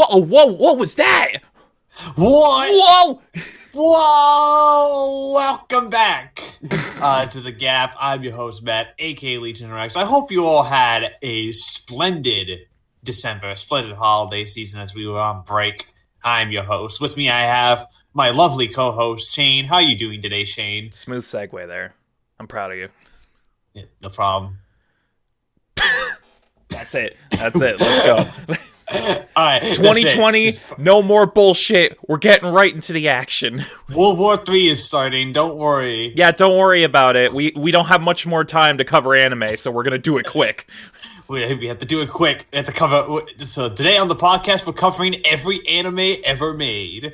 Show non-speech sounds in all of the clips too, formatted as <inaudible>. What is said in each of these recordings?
Whoa, whoa, what was that? What? Whoa! Whoa! Welcome back uh, to the Gap. I'm your host Matt, aka Legion Rex. I hope you all had a splendid December, splendid holiday season as we were on break. I'm your host. With me, I have my lovely co-host Shane. How are you doing today, Shane? Smooth segue there. I'm proud of you. Yeah, no problem. <laughs> That's it. That's it. Let's go. <laughs> <laughs> All right, 2020, no more bullshit. We're getting right into the action. <laughs> World War Three is starting. Don't worry. Yeah, don't worry about it. We we don't have much more time to cover anime, so we're gonna do it quick. <laughs> We, we have to do it quick. We have to cover. So today on the podcast, we're covering every anime ever made.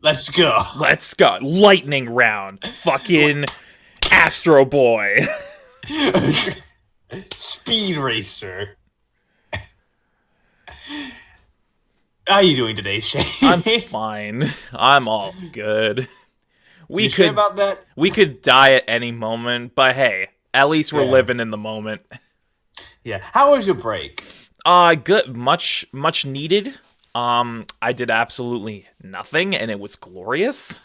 Let's go. Let's go. Lightning round. Fucking Astro Boy. Speed Racer. How are you doing today, Shane? I'm fine. I'm all good. We you could sure about that? we could die at any moment, but hey, at least we're Yeah. living in the moment. Yeah. How was your break? Uh good much much needed. Um I did absolutely nothing and it was glorious.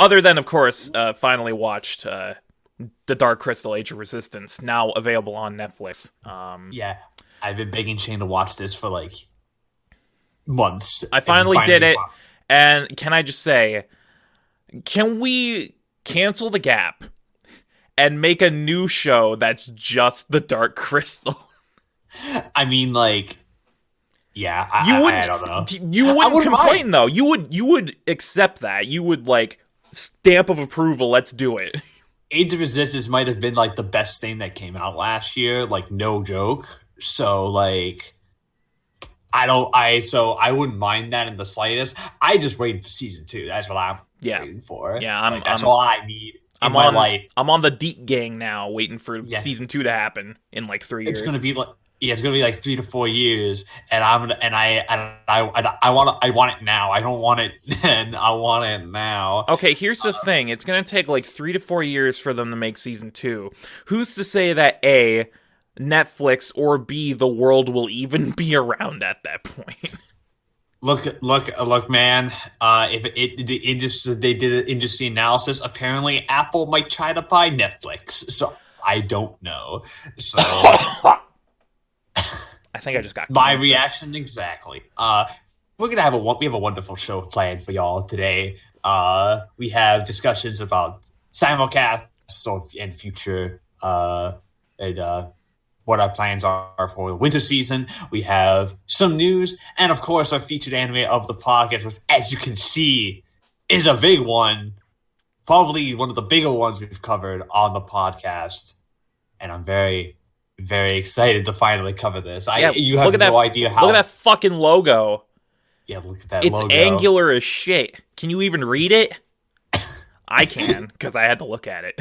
Other than of course, uh finally watched uh The Dark Crystal Age of Resistance, now available on Netflix. Um Yeah, I've been begging Shane to watch this for like months. I and finally did it. wa- And can I just say, can we cancel the gap and make a new show that's just the Dark Crystal? <laughs> I mean, like, yeah. I, You wouldn't. I, don't know. You wouldn't, wouldn't complain though. You would. You would accept that. You would like stamp of approval. Let's do it. Age of Resistance might have been like the best thing that came out last year. Like, no joke. So, like, I don't. I so I wouldn't mind that in the slightest. I just waiting for season two. That's what I'm Yeah. waiting for. Yeah, I'm- Like, that's I'm- all I need I'm on. life. I'm on the Deep Gang now, waiting for Yeah. season two to happen in like three years. It's gonna be like yeah, it's gonna be like three to four years, and I'm and I and I I, I want I want it now. I don't want it then. I want it now. Okay, here's the thing. It's going to take like three to four years for them to make season two. Who's to say that A, Netflix, or B, the world will even <laughs> be around at that point? Look, look, look, man. Uh, if it the industry they did an industry analysis, apparently Apple might try to buy Netflix. So I don't know. So <laughs> I think I just got my cancer. reaction exactly. Uh, we're gonna have a we have a wonderful show planned for y'all today. Uh, we have discussions about simulcast and future uh, and uh, what our plans are for the winter season. We have some news, and of course, our featured anime of the podcast, which, as you can see, is a big one. Probably one of the bigger ones we've covered on the podcast, and I'm very, very excited to finally cover this. I Yeah, you have look at no that, idea how. Look at that fucking logo. Yeah, look at that. It's logo. angular as shit. Can you even read it? I can, because I had to look at it.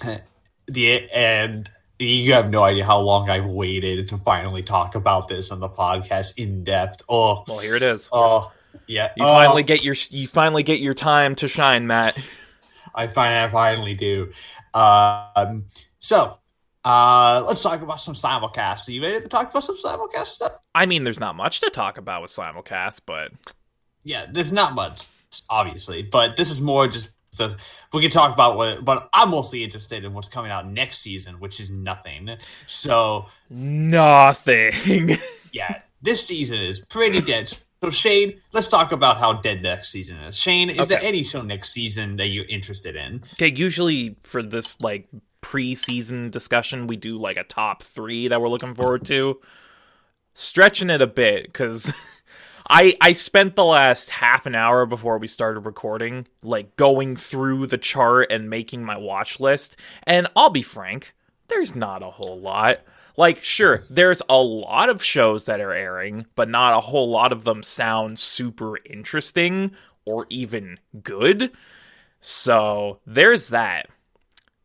<laughs> the and you have no idea how long I've waited to finally talk about this on the podcast in depth. Oh, Well, here it is. oh, yeah. You oh, finally get your you finally get your time to shine, Matt. <laughs> I finally, I finally do. Um, so, uh, let's talk about some simulcasts. Are you ready to talk about some simulcast stuff? I mean, there's not much to talk about with simulcast, but Yeah, there's not much, obviously, but this is more just. The, we can talk about what, but I'm mostly interested in what's coming out next season, which is nothing. So, nothing. <laughs> yeah, this season is pretty dead. So Shane, let's talk about how dead next season is. Shane, is there any show next season that you're interested in? Okay, usually for this like pre-season discussion, we do like a top three that we're looking forward to. Stretching it a bit because <laughs> I I spent the last half an hour before we started recording like going through the chart and making my watch list, and I'll be frank, there's not a whole lot. Like, sure, there's a lot of shows that are airing, but not a whole lot of them sound super interesting or even good. So there's that.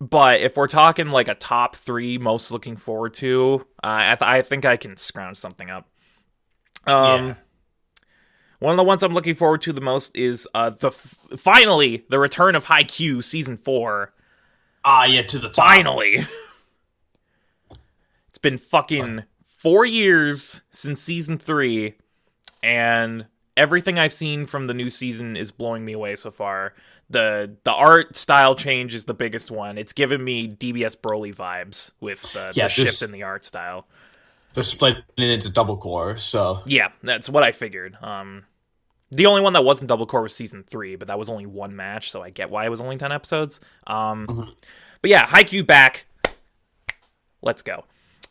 But if we're talking like a top three most looking forward to, uh, I, th- I think I can scrounge something up. Um, Yeah. One of the ones I'm looking forward to the most is uh the f- finally the return of Haikyuu season four. Ah, yeah, to the top. Finally, <laughs> it's been fucking four years since season three, and everything I've seen from the new season is blowing me away so far. the The art style change is the biggest one. It's given me DBS Broly vibes with uh, Yeah, the shift in the art style. They're splitting it into double cour, so Yeah, that's what I figured. Um, the only one that wasn't double cour was season three, but that was only one match, so I get why it was only ten episodes. Um, Mm-hmm. but yeah, Haikyuu back. Let's go.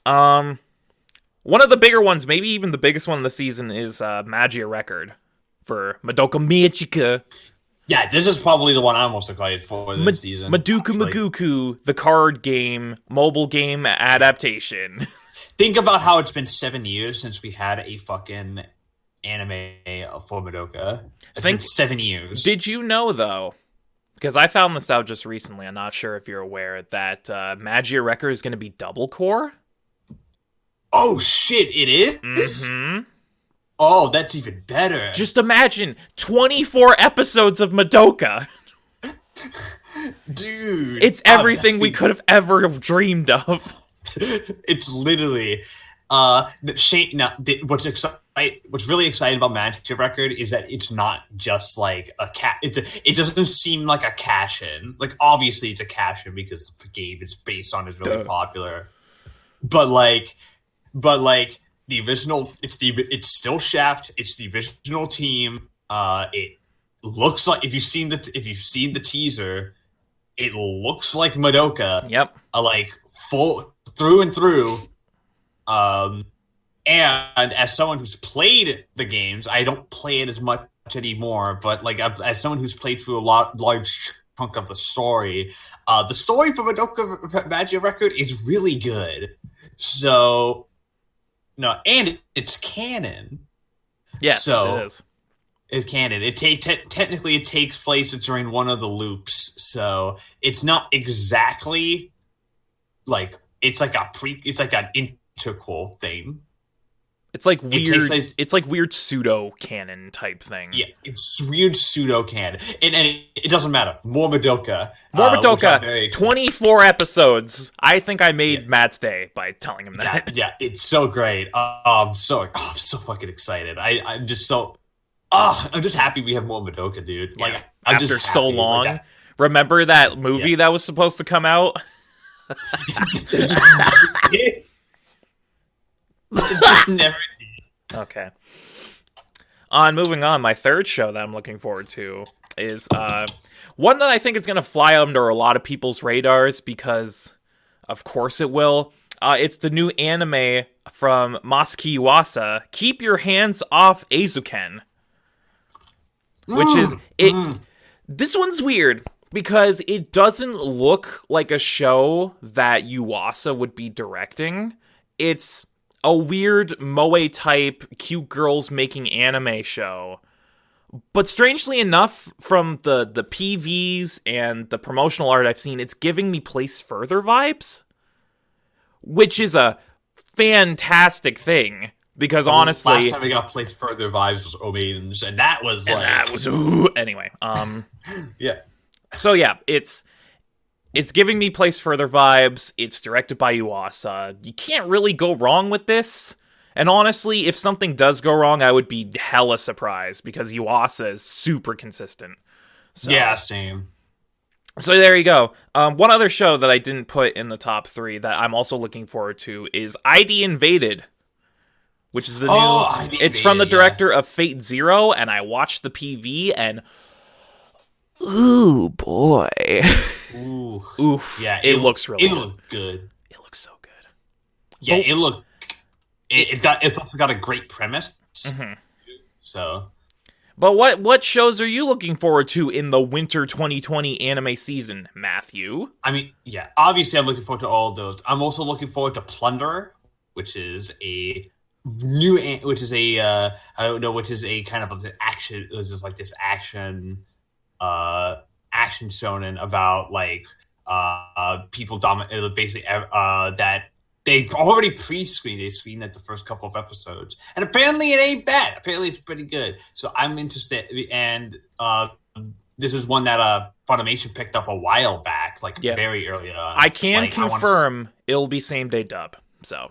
Um, one of the bigger ones, maybe even the biggest one of the season, is uh, Magia Record for Madoka Magica, yeah, this is probably the one I'm most excited for this Ma- season. Madoka. Maguku, the card game, mobile game adaptation. <laughs> Think about how it's been seven years since we had a fucking anime for Madoka. It's Think- seven years. Did you know though? Because I found this out just recently. I'm not sure if you're aware that uh, Magia Record is going to be double cour. oh shit, it is? hmm Oh, that's even better. Just imagine 24 episodes of Madoka. <laughs> Dude. It's oh, everything that's we could have ever dreamed of. <laughs> it's literally uh Shane now th- what's exciting what's really exciting about Magic Record is that it's not just like a cat it's a, it doesn't seem like a cash in like obviously it's a cash in because the game it's based on is really Duh. popular but like but like the original it's the it's still Shaft it's the original team uh it looks like if you've seen the if you've seen the teaser it looks like Madoka Yep. uh, like full through and through. Um, and as someone who's played the games, I don't play it as much anymore. But like as someone who's played through a lot large chunk of the story, uh, the story for Madoka Magia Record is really good. So no, and it's canon. Yes, So- it is. It's canon. It ta- te- technically it takes place during one of the loops, so it's not exactly like it's like a pre. It's like an integral thing. It's like weird. place- It's like weird pseudo canon type thing. Yeah, it's weird pseudo canon, and, and it, it doesn't matter. More Madoka. More uh, Madoka, very excited- 24 episodes. I think I made Yeah. Matt's day by telling him that. yeah, it's so great. Uh, I'm so oh, I'm so fucking excited. I I'm just so. Oh, I'm just happy we have more Madoka, dude. Like Yeah. I'm After just so long. Like, Remember that movie Yeah. that was supposed to come out? <laughs> Never <laughs> Okay. On moving on, my third show that I'm looking forward to is uh, one that I think is going to fly under a lot of people's radars because, of course, it will. Uh, it's the new anime from Masaki Yuasa, Keep Your Hands Off Eizouken. Which is it. Mm. This one's weird because it doesn't look like a show that Yuasa would be directing. It's a weird moe type cute girls making anime show. But strangely enough, from the the PVs and the promotional art I've seen, it's giving me Place Further vibes, which is a fantastic thing. Because honestly, last time we got place further vibes was O Maidens, and that was and like that was ooh, anyway. Um, <laughs> yeah. so yeah, it's it's giving me place further vibes. It's directed by Yuasa. You can't really go wrong with this. And honestly, if something does go wrong, I would be hella surprised because Yuasa is super consistent. So, Yeah, same. So there you go. Um, one other show that I didn't put in the top three that I'm also looking forward to is ID Invaded, which is the new. Oh, ID it's from the Invaded, yeah. director of Fate Zero, and I watched the PV and. Ooh boy! <laughs> Ooh. Oof! Yeah, it, looks really. It good. looked good. It looks so good. Yeah, Oh. it looked. It, it's got. It's also got a great premise. Mhm. So But what what shows are you looking forward to in the winter 2020 anime season, Matthew? I mean, yeah. Obviously, I'm looking forward to all those. I'm also looking forward to Plunder, which is a new, which is a uh, I don't know, which is a kind of an action. It was just like this action, uh, action shonen about like uh, uh people dominate basically uh that they've already pre-screened. They screened at the first couple of episodes, and apparently it ain't bad. Apparently it's pretty good. So I'm interested, and uh, this is one that uh Funimation picked up a while back, like Yeah. very early on. I can Like, I wanna- confirm it'll be same day dub. So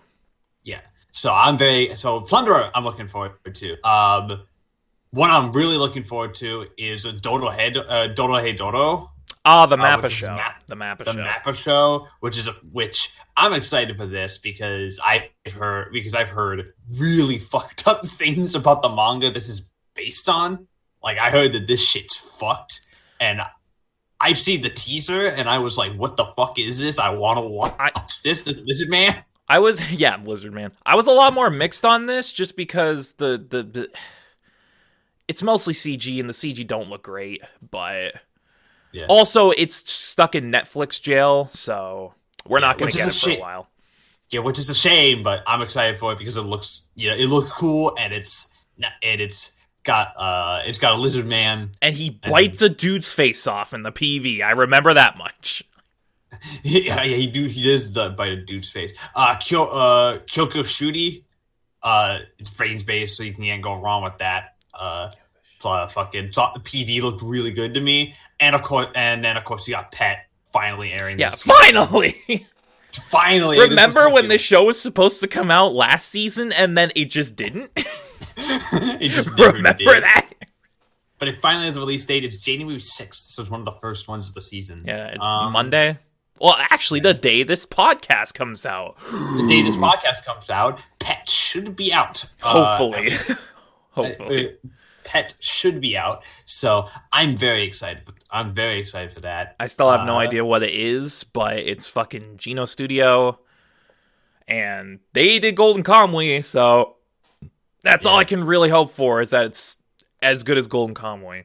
yeah. So I'm very so Plunderer. I'm looking forward to. Um, what I'm really looking forward to is a Dodo Head, uh, Dodo Hey Dodo, Ah, the Uh, Mappa is show. Map- the Mappa the show. Mappa show, which is a, which I'm excited for this because I've heard because I've heard really fucked up <laughs> things about the manga this is based on. Like I heard that this shit's fucked, and I've seen the teaser and I was like, "What the fuck is this? I want to watch I- this." The Lizard Man. I was <laughs> yeah, Lizard Man. I was a lot more mixed on this just because the the, the it's mostly CG and the CG don't look great, but Yeah. also it's stuck in Netflix jail, so we're Yeah, not going to get it for a while. Yeah, which is a shame, but I'm excited for it because it looks, you know, it looks cool and it's and it's got uh it's got a lizard man. And he bites a dude's face off in the PV. I remember that much. <laughs> yeah, yeah, he do he does the bite a dude's face. Uh, Kyo, uh Kyoko Shuri, uh, it's brains based, so you can't go wrong with that. Uh, uh fucking so, the PV looked really good to me, and of course, and then of course you got Pet finally airing. Yeah, this finally. <laughs> finally. remember supposed when to this show was supposed to come out last season and then it just didn't? be- <laughs> it just <laughs> never remember did. that? But it finally has a release date. It's January 6th, so it's one of the first ones of the season. Yeah, Um, Monday. Well, actually, the day this podcast comes out. The day this <gasps> podcast comes out, Pet should be out. Uh, Hopefully. uh, Hopefully. uh, Pet should be out. So I'm very excited. For, I'm very excited for that. I still have no uh, idea what it is, but it's fucking Geno Studio. And they did Golden Kamuy, so that's all I can really hope for is that it's as good as Golden Kamuy.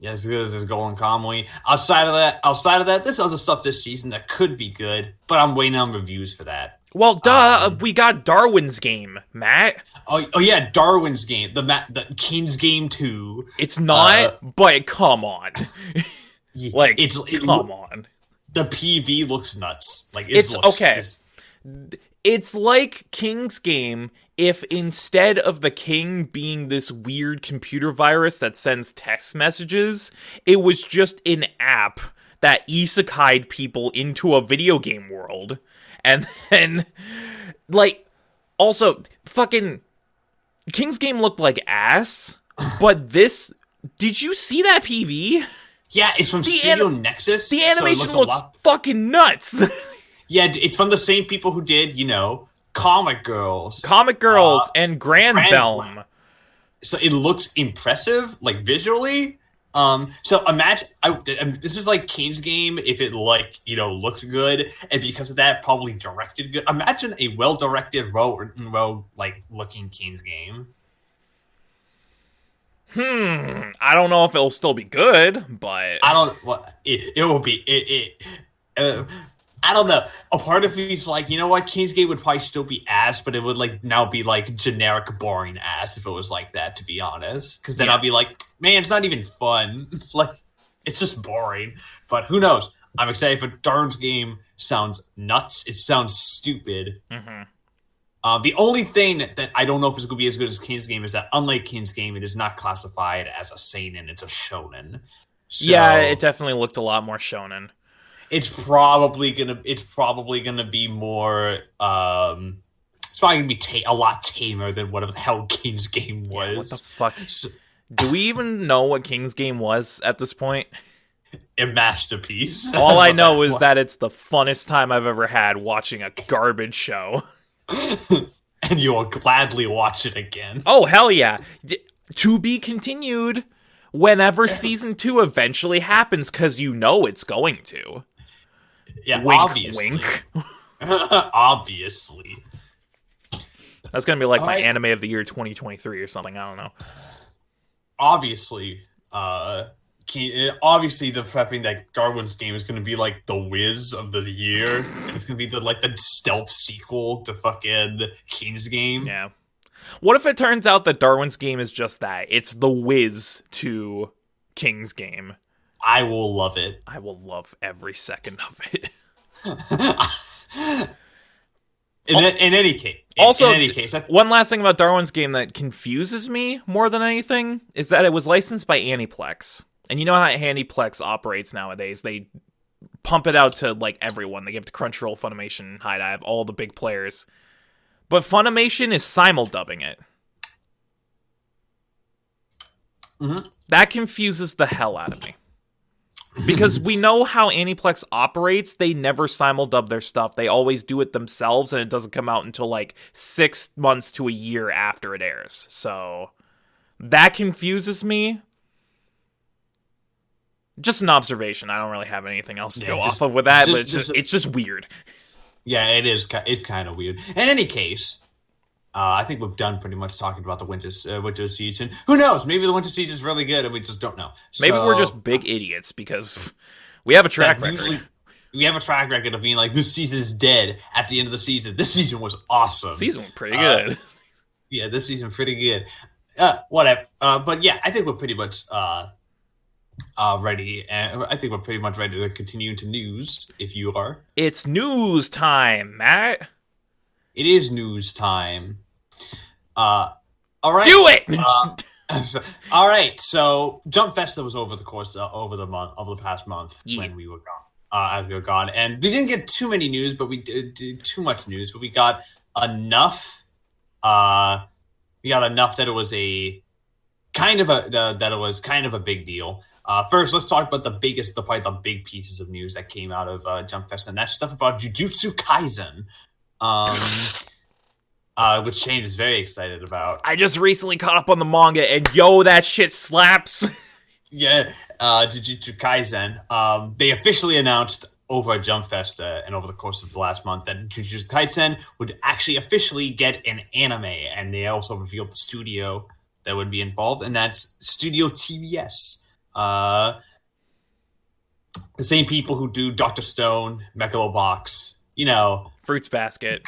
Yeah, as good as this Golden Kamuy. Outside of that, outside of that, there's other stuff this season that could be good, but I'm waiting on reviews for that. Well, duh, Um, we got Darwin's game, Matt. Oh, oh yeah, Darwin's game, the the King's Game too. It's not, Uh, but come on. <laughs> Like, it's it, come on. the PV looks nuts. Like it's, It's- looks, okay. it's- It's like King's Game if instead of the king being this weird computer virus that sends text messages, it was just an app that isekai'd people into a video game world. And <laughs> then, like, also, fucking King's Game looked like ass, but this. Did you see that PV? yeah, it's from The Studio anim- Nexus. The so animation a looks lot- fucking nuts. <laughs> Yeah, it's from the same people who did, you know, Comic Girls. Comic Girls Uh, and Grand Grand- Belm. so it looks impressive, like visually. Um, so imagine I, this is like Kane's game if it like you know looked good, and because of that, probably directed good. Imagine a well directed, well well like looking Kane's game. Hmm. I don't know if it'll still be good, but I don't what it, it will be it. it uh, I don't know. A part of me's like, you know what, King's Gate would probably still be ass, but it would like now be like generic, boring ass if it was like that. To be honest, because then Yeah. I'll be like, man, it's not even fun. <laughs> like, it's just boring. But who knows? I'm excited for Darn's game. Sounds nuts. It sounds stupid. Mhm. Uh, the only thing that I don't know if it's going to be as good as King's Game is that, unlike King's Game, it is not classified as a seinen; it's a shonen. So, yeah, it definitely looked a lot more shonen. It's probably gonna it's probably gonna be more um it's probably gonna be ta- a lot tamer than whatever the hell King's game Yeah, was. what the fuck? So- Do we even know what King's Game was at this point? a masterpiece. All I know <laughs> is that it's the funnest time I've ever had watching a garbage show. <laughs> and you will gladly watch it again. Oh hell yeah! D- to be continued whenever season two eventually happens, because you know it's going to. Yeah, Wink, obviously. wink. <laughs> <laughs> obviously. That's gonna be like my Alright. anime of the year 2023 or something. I don't know. Obviously, uh Ke- obviously the prepping that Darwin's game is going to be like the whiz of the year. And it's going to be the like the stealth sequel to fucking King's game. Yeah. What if it turns out that Darwin's game is just that? It's the whiz to King's game. I will love it. I will love every second of it. <laughs> in, in any case, in, Also, in any case, I, One last thing about Darwin's game that confuses me more than anything is that it was licensed by Aniplex. And you know how Aniplex operates nowadays. They pump it out to like everyone. They give it to Crunchyroll, Funimation, HIDIVE, all the big players. But Funimation is simul dubbing it. Mhm. That confuses the hell out of me. Because we <laughs> know how Aniplex operates, they never simuldub their stuff. They always do it themselves, and it doesn't come out until like six months to a year after it airs. So that confuses me. Just an observation. I don't really have anything else to Yeah, go just- off of with that, just- but it's just, just- it's just weird. Yeah, it is. It's kind of weird. In any case, uh, I think we've done pretty much talking about the winter uh, winter season. Who knows? Maybe the winter season is really good, and we just don't know. Maybe we're just big idiots because we have a track record. usually- we have a track record of being like, this season's dead at the end of the season. This season was awesome. Season was pretty Uh, good. <laughs> Yeah, this season pretty good. Uh, whatever. Uh, but yeah, I think we're pretty much uh, uh, ready, and I think we're pretty much ready to continue into news. If you are, it's news time, Matt. it is news time. Uh, all right. Do it. Uh, so- <laughs> all right, so Jump Festa was over the course uh, over the month over the past month Yeah. when we were gone. Uh, as we were gone, and we didn't get too many news, but we did, did too much news. But we got enough. Uh, we got enough that it was a kind of a uh, that it was kind of a big deal. Uh, first, let's talk about the biggest, the probably the big pieces of news that came out of uh, Jump Fest, and that's stuff about Jujutsu Kaisen, um, uh, which Shane is very excited about. I just recently caught up on the manga, and yo, that shit slaps. <laughs> Yeah, uh, Jujutsu Kaisen. Um, they officially announced over at Jump Festa and over the course of the last month that Jujutsu Kaisen would actually officially get an anime, and they also revealed the studio that would be involved, and that's Studio TBS. Uh, the same people who do Doctor Stone, Megalobox, you know, Fruits basket,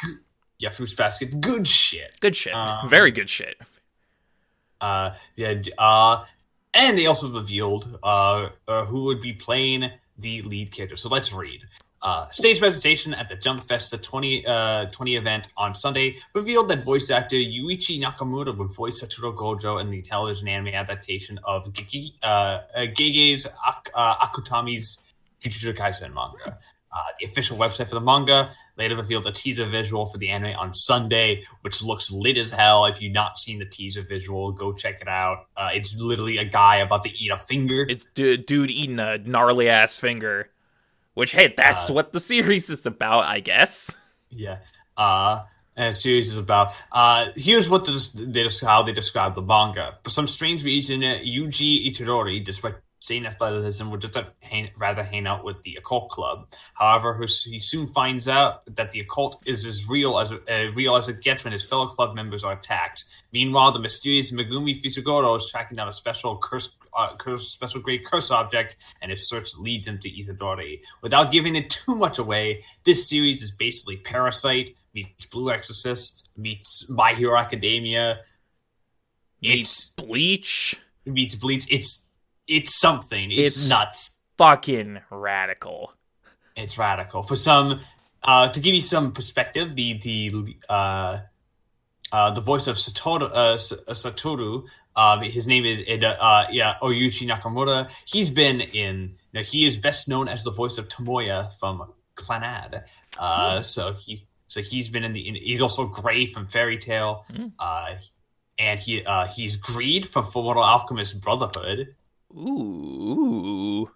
yeah, Fruits Basket, good shit. good shit, Um, very good shit. Uh, yeah, uh, and they also revealed uh, uh, who would be playing the lead character. So let's read. Uh, stage presentation at the Jump Festa 20, uh, 20 event on Sunday revealed that voice actor Yuichi Nakamura would voice Satoru Gojo in the television anime adaptation of Gege, uh, uh, Gege's Ak- uh, Akutami's Jujutsu Kaisen manga. Uh, the official website for the manga later revealed a teaser visual for the anime on Sunday, which looks lit as hell. If you've not seen the teaser visual, go check it out. Uh, it's literally a guy about to eat a finger. It's du- dude eating a gnarly ass finger. Which hey, that's Uh, what the series is about, I guess. Yeah. Uh, and the series is about. Uh, here's what the, they how they describe the manga. For some strange reason, Yuji Itadori, despite saying athleticism, would just have hang, rather hang out with the occult club. However, he soon finds out that the occult is as real as uh, real as it gets when his fellow club members are attacked. Meanwhile, the mysterious Megumi Fushiguro is tracking down a special curse, uh, curse special grade curse object, and his search leads him to Itadori. Without giving it too much away, this series is basically Parasyte meets Blue Exorcist meets My Hero Academia. It's Bleach, meets Bleach. It's it's something. It's, It's- nuts. fucking radical. It's radical. For some, uh, to give you some perspective, the the uh, uh, the voice of Satoru, uh, uh, Satoru, um, his name is uh, uh, yeah Oyuchi Nakamura. He's been in. You know, he is best known as the voice of Tomoya from Clannad. Uh, So he so he's been in the. In, he's also Gray from Fairy Tail. Mm. Uh, and he uh, he's Greed from Fullmetal Alchemist Brotherhood. Ooh.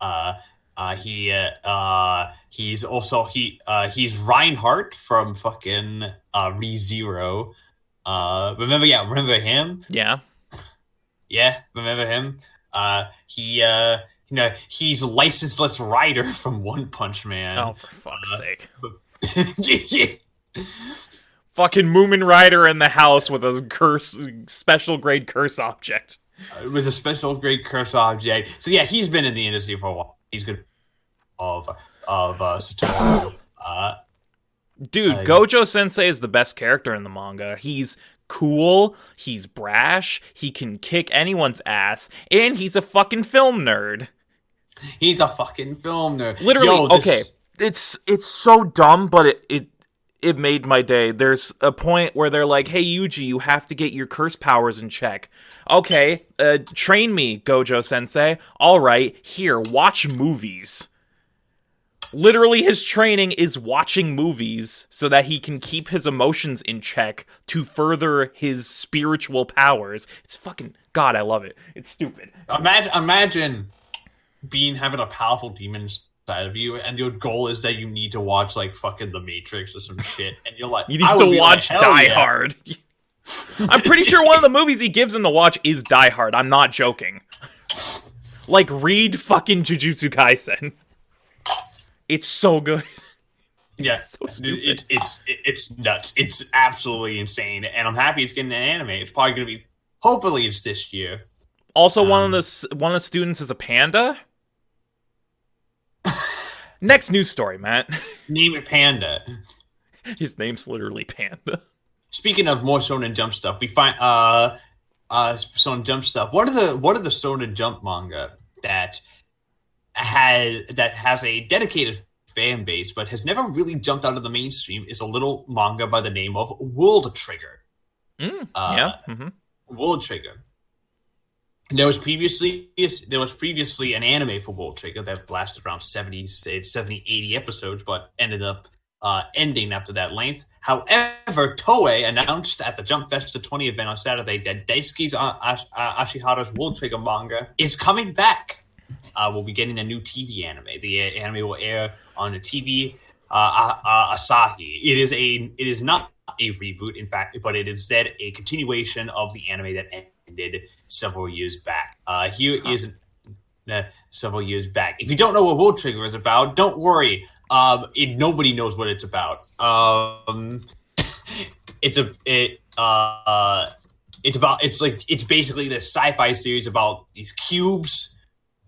Uh, uh, he uh, uh, he's also he uh, he's Reinhardt from fucking uh, ReZero. Uh, remember, yeah, remember him? Yeah. Yeah, remember him? Uh, he uh, you know, he's licenseless rider <laughs> from One Punch Man. Oh, for fuck's Uh, sake. <laughs> yeah. Fucking Mumen Rider in the house with a curse, special grade curse object. It was a special great curse object. So yeah, he's been in the industry for a while. He's good of of uh, Satoru. Uh, Dude, I- Gojo Sensei is the best character in the manga. He's cool, he's brash, he can kick anyone's ass, and he's a fucking film nerd. he's a fucking film nerd. Literally, Yo, this- okay. It's it's so dumb, but it, it it made my day. There's a point where they're like, "Hey Yuji, you have to get your curse powers in check." Okay, uh, train me, Gojo Sensei. All right, here, watch movies. Literally, his training is watching movies so that he can keep his emotions in check to further his spiritual powers. It's fucking God, I love it. It's stupid. Imagine, imagine being having a powerful demon inside of you, and your goal is that you need to watch like fucking The Matrix or some shit, and you're like, You need to watch like, Die yeah. Hard. <laughs> I'm pretty sure one of the movies he gives him to watch is Die Hard. I'm not joking. Like, read fucking Jujutsu Kaisen. It's so good. <laughs> Yeah, So dude, stupid. it, it's it, it's nuts. It's absolutely insane, and I'm happy it's getting an anime. It's probably gonna be. Hopefully, it's this year. Also, one of Um, the one of the students is a panda. <laughs> Next news story, Matt. <laughs> Name it Panda. His name's literally Panda. Speaking of more Shonen Jump stuff, we find uh uh Shonen Jump stuff. One of the one of the Shonen Jump manga that has that has a dedicated fan base but has never really jumped out of the mainstream is a little manga by the name of World Trigger. Mm, Uh, yeah. hmm World Trigger. There was previously there was previously an anime for World Trigger that lasted around 70, 70 80 episodes, but ended up uh, ending after that length. However, Toei announced at the Jump Festa 20 event on Saturday that Daisuke uh, Ash- uh, Ashihara's World Trigger manga is coming back. Uh, we'll be getting a new TV anime. The anime will air on the TV Asahi. It is a it is not a reboot, in fact, but it is said a continuation of the anime that ended several years back. Uh, here is uh, several years back. If you don't know what World Trigger is about, don't worry. Um, it, nobody knows what it's about. Um, <laughs> it's a it uh, it's about it's like it's basically this sci-fi series about these cubes,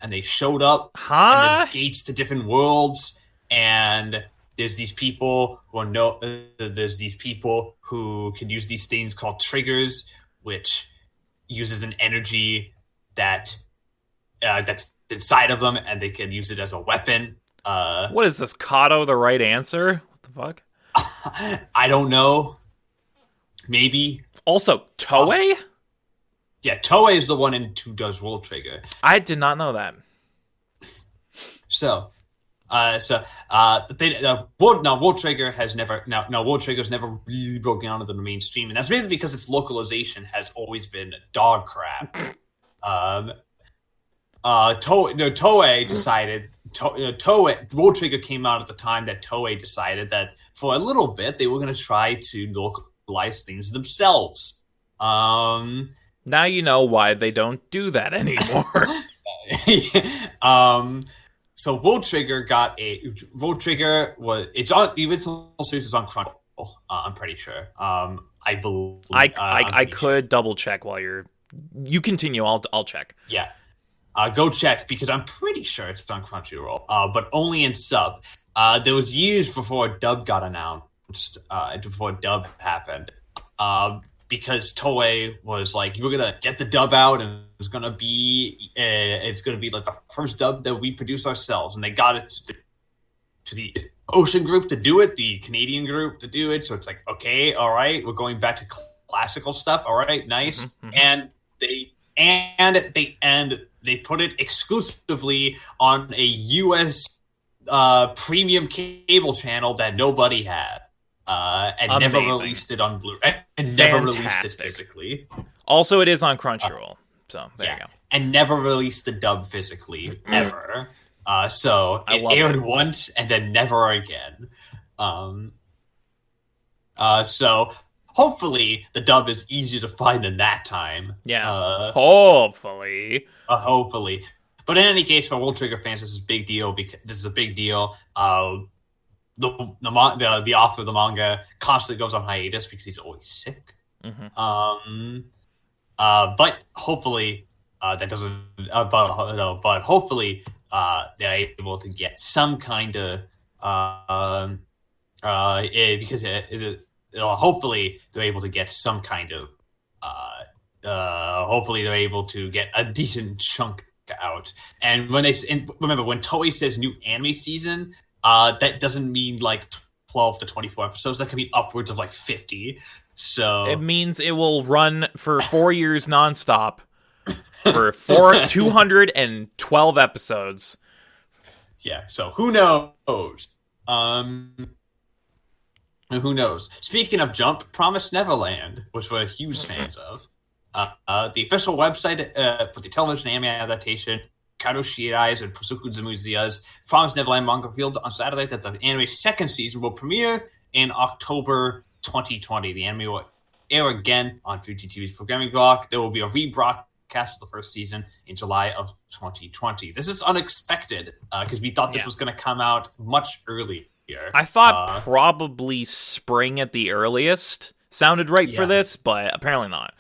and they showed up and Huh? there's gates to different worlds and there's these people who no uh, there's these people who can use these things called triggers which uses an energy that uh, that's inside of them and they can use it as a weapon uh What is this? Kato the right answer? What the fuck? <laughs> i don't know maybe Also, Toei? yeah toei is the one in who does world trigger I did not know that. So, uh, so uh, they, uh, World, now World Trigger has never now now World Trigger's never really broken out into the mainstream, and that's mainly because its localization has always been dog crap. <laughs> um, uh, Toei, no, Toei decided to, uh, Toei World Trigger came out at the time that Toei decided that for a little bit they were going to try to localize things themselves. Um, Now you know why they don't do that anymore. <laughs> um, so World Trigger got a World Trigger was it's on the original series is on Crunchyroll. Uh, I'm pretty sure. Um, I believe I uh, I, I pretty sure. could double check while you're. You continue. I'll I'll check. Yeah. Uh, go check because I'm pretty sure it's on Crunchyroll, uh, but only in sub. Uh, there was years before dub got announced, uh, before dub happened, uh, because Toei was like, "We're gonna get the dub out, and it's gonna be, uh, it's gonna be like the first dub that we produce ourselves." And they got it to, to the Ocean Group to do it, the Canadian group to do it. So it's like, okay, all right, we're going back to cl- classical stuff. All right, nice. Mhm, mhm. And they and they and they put it exclusively on a U.S. Uh, premium cable channel that nobody had, uh, and never released it on Blu-ray, and never released it physically, Also, it is on Crunchyroll. So there you go. and never released the dub physically ever. Uh, so I it aired it. once and then never again. Um, uh, so hopefully the dub is easier to find than that time. Yeah. Uh, Hopefully. uh, hopefully. But in any case, for World Trigger fans, this is a big deal because this is a big deal. Uh, the the, the the author of the manga constantly goes on hiatus because he's always sick. Mhm. Um, uh, but hopefully uh, that doesn't. Uh, but no, but hopefully uh, they're able to get some kind of uh, um, uh, eh, because it, it, uh, hopefully they're able to get some kind of uh, uh, hopefully they're able to get a decent chunk out. And when they and remember when Toei says new anime season, uh, that doesn't mean like twelve to twenty four episodes. That could be upwards of like fifty. So It means it will run for four years nonstop for four <laughs> two hundred and twelve episodes. yeah. So who knows? Um, who knows? Speaking of Jump, Promise Neverland, which we're huge fans of. Uh, uh, the official website uh, for the television anime adaptation, Kato Shirais and Prosoku Zumuzia's Promise Neverland manga revealed on Saturday that the anime's second season will premiere in October 2020. The anime will air again on Fuji TV's programming block. There will be a rebroadcast of the first season in July of 2020. This is unexpected because we thought this Yeah. was going to come out much earlier. I thought Uh, probably spring at the earliest sounded right for this, but apparently not.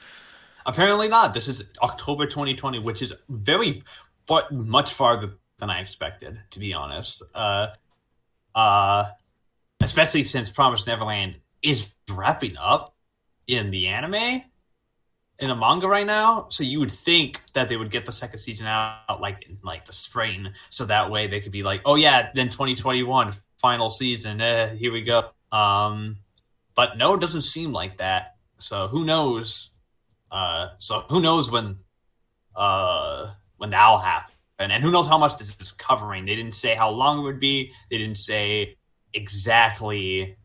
Apparently not. This is October 2020, which is very, but much farther than I expected, to be honest. Uh, uh, especially since Promise Neverland is wrapping up in the anime, in the manga right now. So you would think that they would get the second season out like in like the spring, so that way they could be like, oh yeah, then 2021 final season. Eh, here we go. Um, but no, it doesn't seem like that. So who knows? Uh, so who knows when uh, when that'll happen, and who knows how much this is covering? They didn't say how long it would be. They didn't say exactly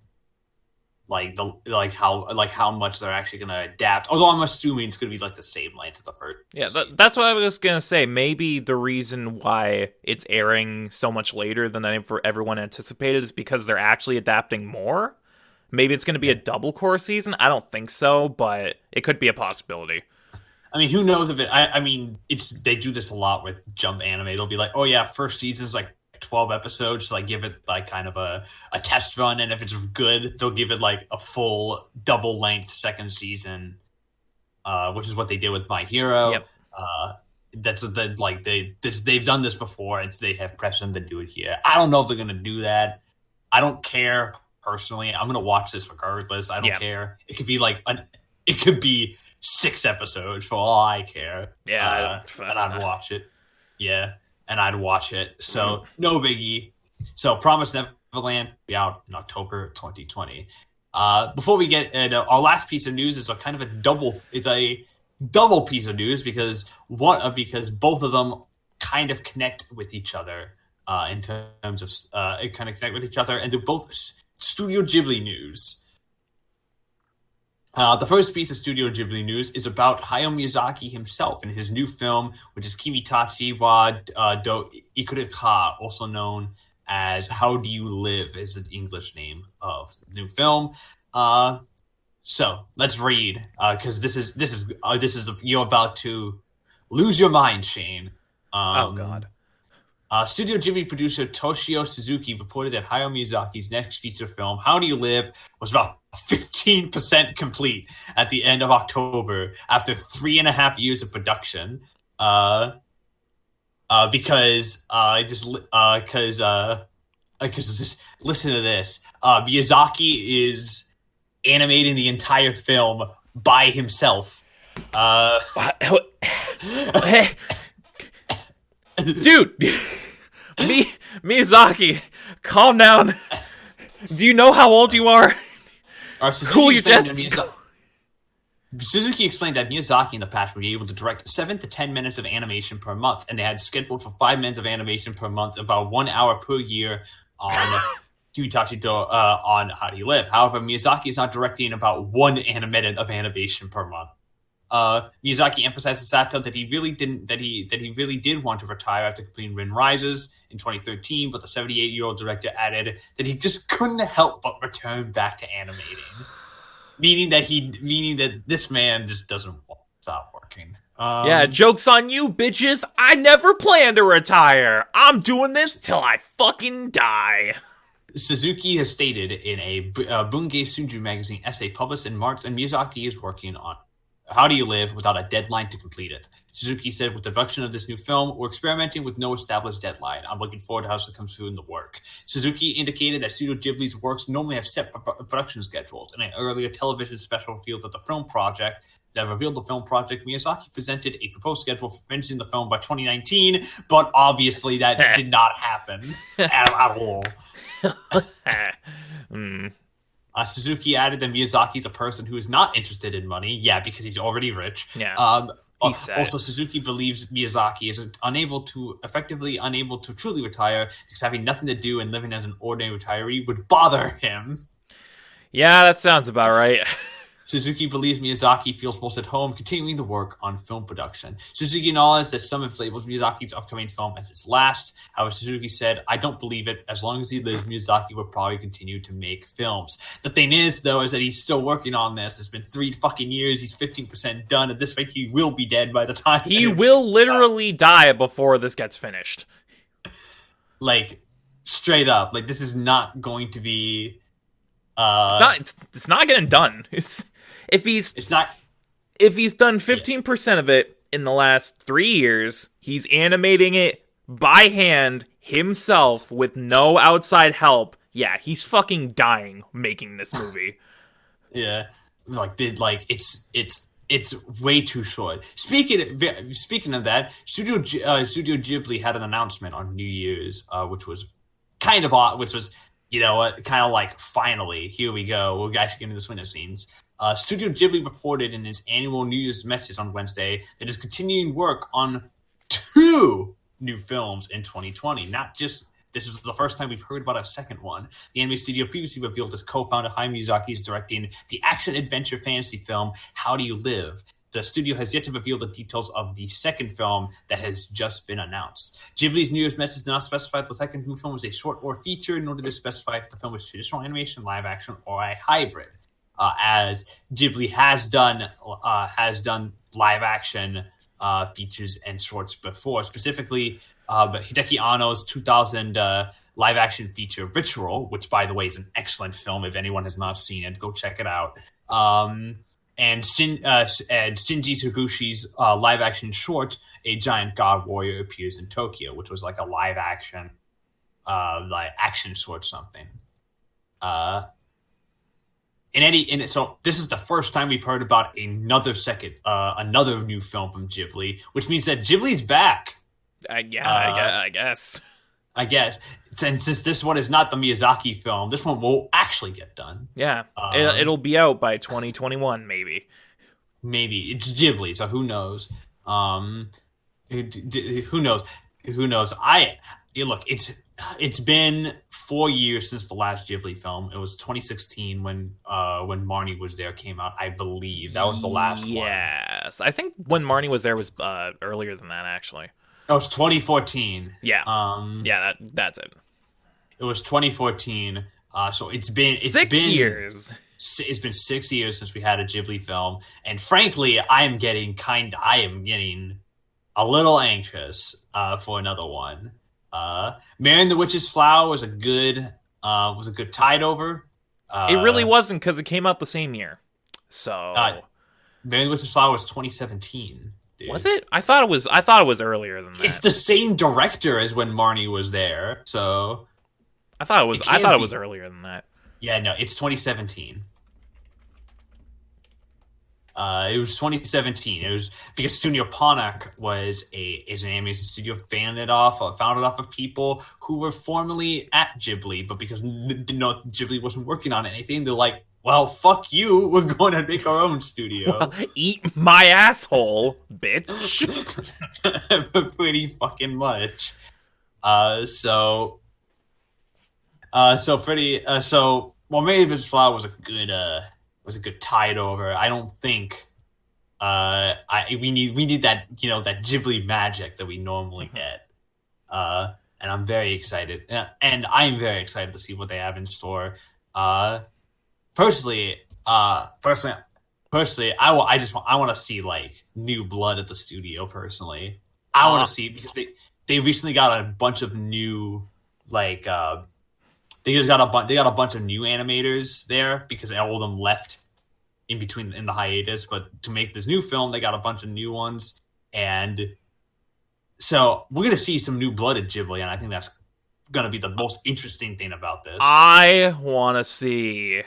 like the like how like how much they're actually going to adapt. Although I'm assuming it's going to be like the same length as the first. Yeah, that, that's what I was gonna say. Maybe the reason why it's airing so much later than ever- everyone anticipated is because they're actually adapting more. Maybe it's gonna be a double cour season. I don't think so, but it could be a possibility. I mean, who knows if it? I, I mean, it's they do this a lot with Jump Anime. They'll be like, "Oh yeah, first season's like twelve episodes." So, like, give it like kind of a a test run, and if it's good, they'll give it like a full double length second season, uh, which is what they did with My Hero. Yep. Uh, that's the like they this, they've done this before. and they have precedent to do it here. I don't know if they're gonna do that. I don't care personally. I'm gonna watch this regardless. I don't Yeah. care. It could be like an it could be six episodes for all I care. Yeah, Uh, and I'd watch it. Yeah, and I'd watch it. So Mm-hmm. no biggie. So Promise Neverland be out in October 2020. Uh, before we get uh, our last piece of news is a kind of a double. It's a double piece of news because one uh, because both of them kind of connect with each other uh, in terms of uh, it kind of connect with each other, and they're both Studio Ghibli news. Uh, the first piece of Studio Ghibli news is about Hayao Miyazaki himself and his new film, which is Kimitachi wa uh, do Ikurika, also known as How Do You Live, is the English name of the new film. Uh, so let's read because this is this is uh, this is you're about to lose your mind, Shane. Um, oh god. Uh, Studio Ghibli producer Toshio Suzuki reported that Hayao Miyazaki's next feature film, How Do You Live, was about 15% complete at the end of October after three and a half years of production. Uh, uh, because uh, I just because uh, because just listen to this. Uh, Miyazaki is animating the entire film by himself. <laughs> <laughs> Dude, <laughs> Mi- Miyazaki, calm down. Do you know how old you are? Our Suzuki Cool your explained that jets. Miyaza- Suzuki explained that Miyazaki in the past would be able to direct seven to ten minutes of animation per month, and they had scheduled for five minutes of animation per month, about one hour per year on <laughs> Kimitachi Do uh, on How Do You Live. However, Miyazaki is not directing about one animated of animation per month. Uh, Miyazaki emphasized to Sato that he really didn't that he that he really did want to retire after completing Wind Rises in 2013, but the 78 year old director added that he just couldn't help but return back to animating, meaning that he meaning that this man just doesn't want to stop working. Um, yeah, joke's on you, bitches. I never plan to retire. I'm doing this till I fucking die. Suzuki has stated in a uh, Bungei Shunju magazine essay published in March, and Miyazaki is working on How Do You Live without a deadline to complete it. Suzuki said, with the production of this new film, we're experimenting with no established deadline. I'm looking forward to how it comes through in the work. Suzuki indicated that Studio Ghibli's works normally have set production schedules. In an earlier television special revealed that the film project that revealed the film project, Miyazaki presented a proposed schedule for finishing the film by 2019, but obviously that <laughs> did not happen at, at all. <laughs> Hmm. Uh, Suzuki added that Miyazaki is a person who is not interested in money. Yeah, because he's already rich. Yeah. Um, uh, also, Suzuki believes Miyazaki is unable to effectively unable to truly retire because having nothing to do and living as an ordinary retiree would bother him. Yeah, that sounds about right. <laughs> Suzuki believes Miyazaki feels most at home continuing the work on film production. Suzuki acknowledged that some have labeled Miyazaki's upcoming film as its last. However, Suzuki said, I don't believe it. As long as he lives, Miyazaki will probably continue to make films. The thing is, though, is that he's still working on this. It's been three fucking years. He's 15% done. At this rate, he will be dead by the time. He will literally die before this gets finished. <laughs> Like, straight up. Like, this is not going to be. Uh, It's not. It's, it's not getting done. <laughs> It's if he's it's not if he's done fifteen percent of it in the last three years, he's animating it by hand himself with no outside help. Yeah, he's fucking dying making this movie. <laughs> Yeah, like did like it's it's it's way too short. Speaking of, speaking of that, Studio G- uh, Studio Ghibli had an announcement on New Year's, uh, which was kind of odd, which was you know what, kind of like finally here we go. We're actually getting to the winter scenes. Uh, Studio Ghibli reported in its annual New Year's message on Wednesday that it's continuing work on two new films in 2020, not just this is the first time we've heard about a second one. The anime studio previously revealed its co-founder Hayao Miyazaki is directing the action-adventure fantasy film How Do You Live? The studio has yet to reveal the details of the second film that has just been announced. Ghibli's New Year's message did not specify if the second new film was a short or feature, nor did it specify if the film was traditional animation, live action, or a hybrid. Uh, as Ghibli has done uh, has done live action uh, features and shorts before, specifically uh, but Hideaki Anno's 2000 uh, live action feature Ritual, which by the way is an excellent film. If anyone has not seen it, go check it out. Um, and Shin, uh, and Shinji uh, live action short, A Giant God Warrior Appears in Tokyo, which was like a live action, uh, like action short something. Uh, in any in it, so this is the first time we've heard about another second, uh, another new film from Ghibli, which means that Ghibli's back. I, yeah, I, Uh, guess, I guess. I guess. And since this one is not the Miyazaki film, this one will actually get done. Yeah, Um, it, it'll be out by 2021, maybe. Maybe it's Ghibli, so who knows? Um, who knows? Who knows? I look. It's it's been four years since the last Ghibli film. It was 2016 when uh when Marnie was there came out. I believe that was the last one. Yes, I think when Marnie was there was uh, earlier than that, actually. It was 2014. Yeah, Um, yeah, that that's it. it was 2014. Uh, so it's been it's Six been years. it's been six years since we had a Ghibli film, and frankly, I am getting kind. I am getting a little anxious uh, for another one. Uh, Mary and the Witch's Flower was a good uh, was a good tide over. Uh, it really wasn't because it came out the same year. So Uh, the Witch's Flower was 2017. dude. was it? I thought it was. I thought it was earlier than that. It's the same director as when Marnie was there. So I thought it was. it I thought it was earlier than that. Yeah, no, it's 2017. Uh, it was 2017. It was because Studio Ponoc was a is an animation studio founded off uh, founded off of people who were formerly at Ghibli, but because no Ghibli wasn't working on anything, they're like, "Well, fuck you. <laughs> We're going to make our own studio." Eat my asshole, bitch. <laughs> pretty fucking much. Uh, so, uh, so pretty, uh, so well, maybe this flower was a good, uh, was a good tide over. I don't think, uh, I we need we need that you know that Ghibli magic that we normally Mhm. get. Uh, and I'm very excited, and, and I'm very excited to see what they have in store. Uh, personally, uh, personally, personally, I I just want I want to see like new blood at the studio. Personally, I want to see because they they recently got a bunch of new like uh they just got a bunch they got a bunch of new animators there because all of them left in between in the hiatus. But to make this new film, they got a bunch of new ones, and so we're gonna see some new blood at Ghibli, and I think that's gonna be the most interesting thing about this. I want to see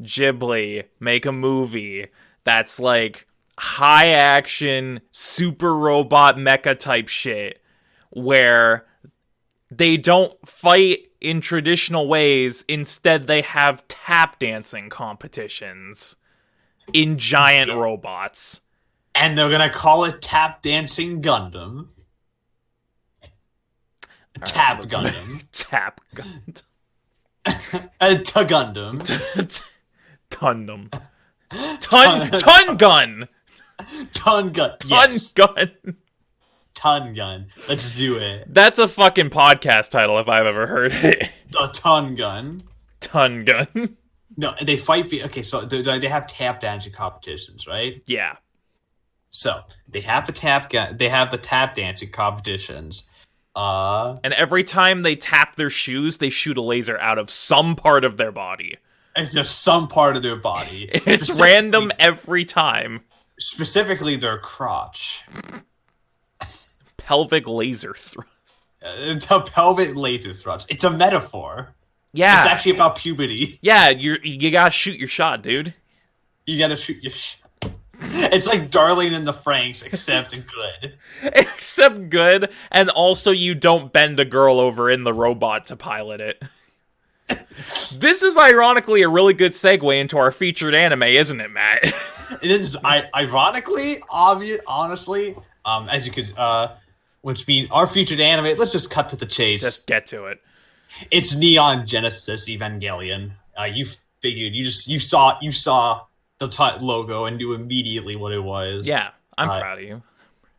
Ghibli make a movie that's like high action, super robot mecha type shit where they don't fight in traditional ways. Instead, they have tap dancing competitions in giant Yeah. robots. and they're gonna call it Tap Dancing Gundam. Tap let's- <laughs> Gundam. Tap <laughs> <laughs> gun. uh, Ta Gundam. Tundum. Ton ton gun. Ton Gun. Ton Yes. gun. Ton Gun. Let's do it. That's a fucking podcast title if I've ever heard it. The Ton Gun. Ton gun. No, they fight. Be- okay, so they, they have tap dancing competitions, right? yeah. So they have the tap. Gun- they have the tap dancing competitions. Uh, And every time they tap their shoes, they shoot a laser out of some part of their body. it's just some part of their body. <laughs> It's random every time. Specifically, their crotch. Pelvic laser thrust. Uh, the pelvic laser thrust. It's a metaphor. Yeah. It's actually about puberty. yeah, you you gotta shoot your shot, dude. You gotta shoot your. Sh- it's like Darling in the Franxx, except good. <laughs> Except good, and also you don't bend a girl over in the robot to pilot it. <laughs> this is ironically a really good segue into our featured anime, isn't it, Matt? <laughs> It is I, ironically obvious. Honestly, um, as you could, uh, which means our featured anime. Let's just cut to the chase. Just get to it. It's Neon Genesis Evangelion. Uh, you figured you just you saw you saw the t- logo and knew immediately what it was. Yeah, I'm Uh, proud of you.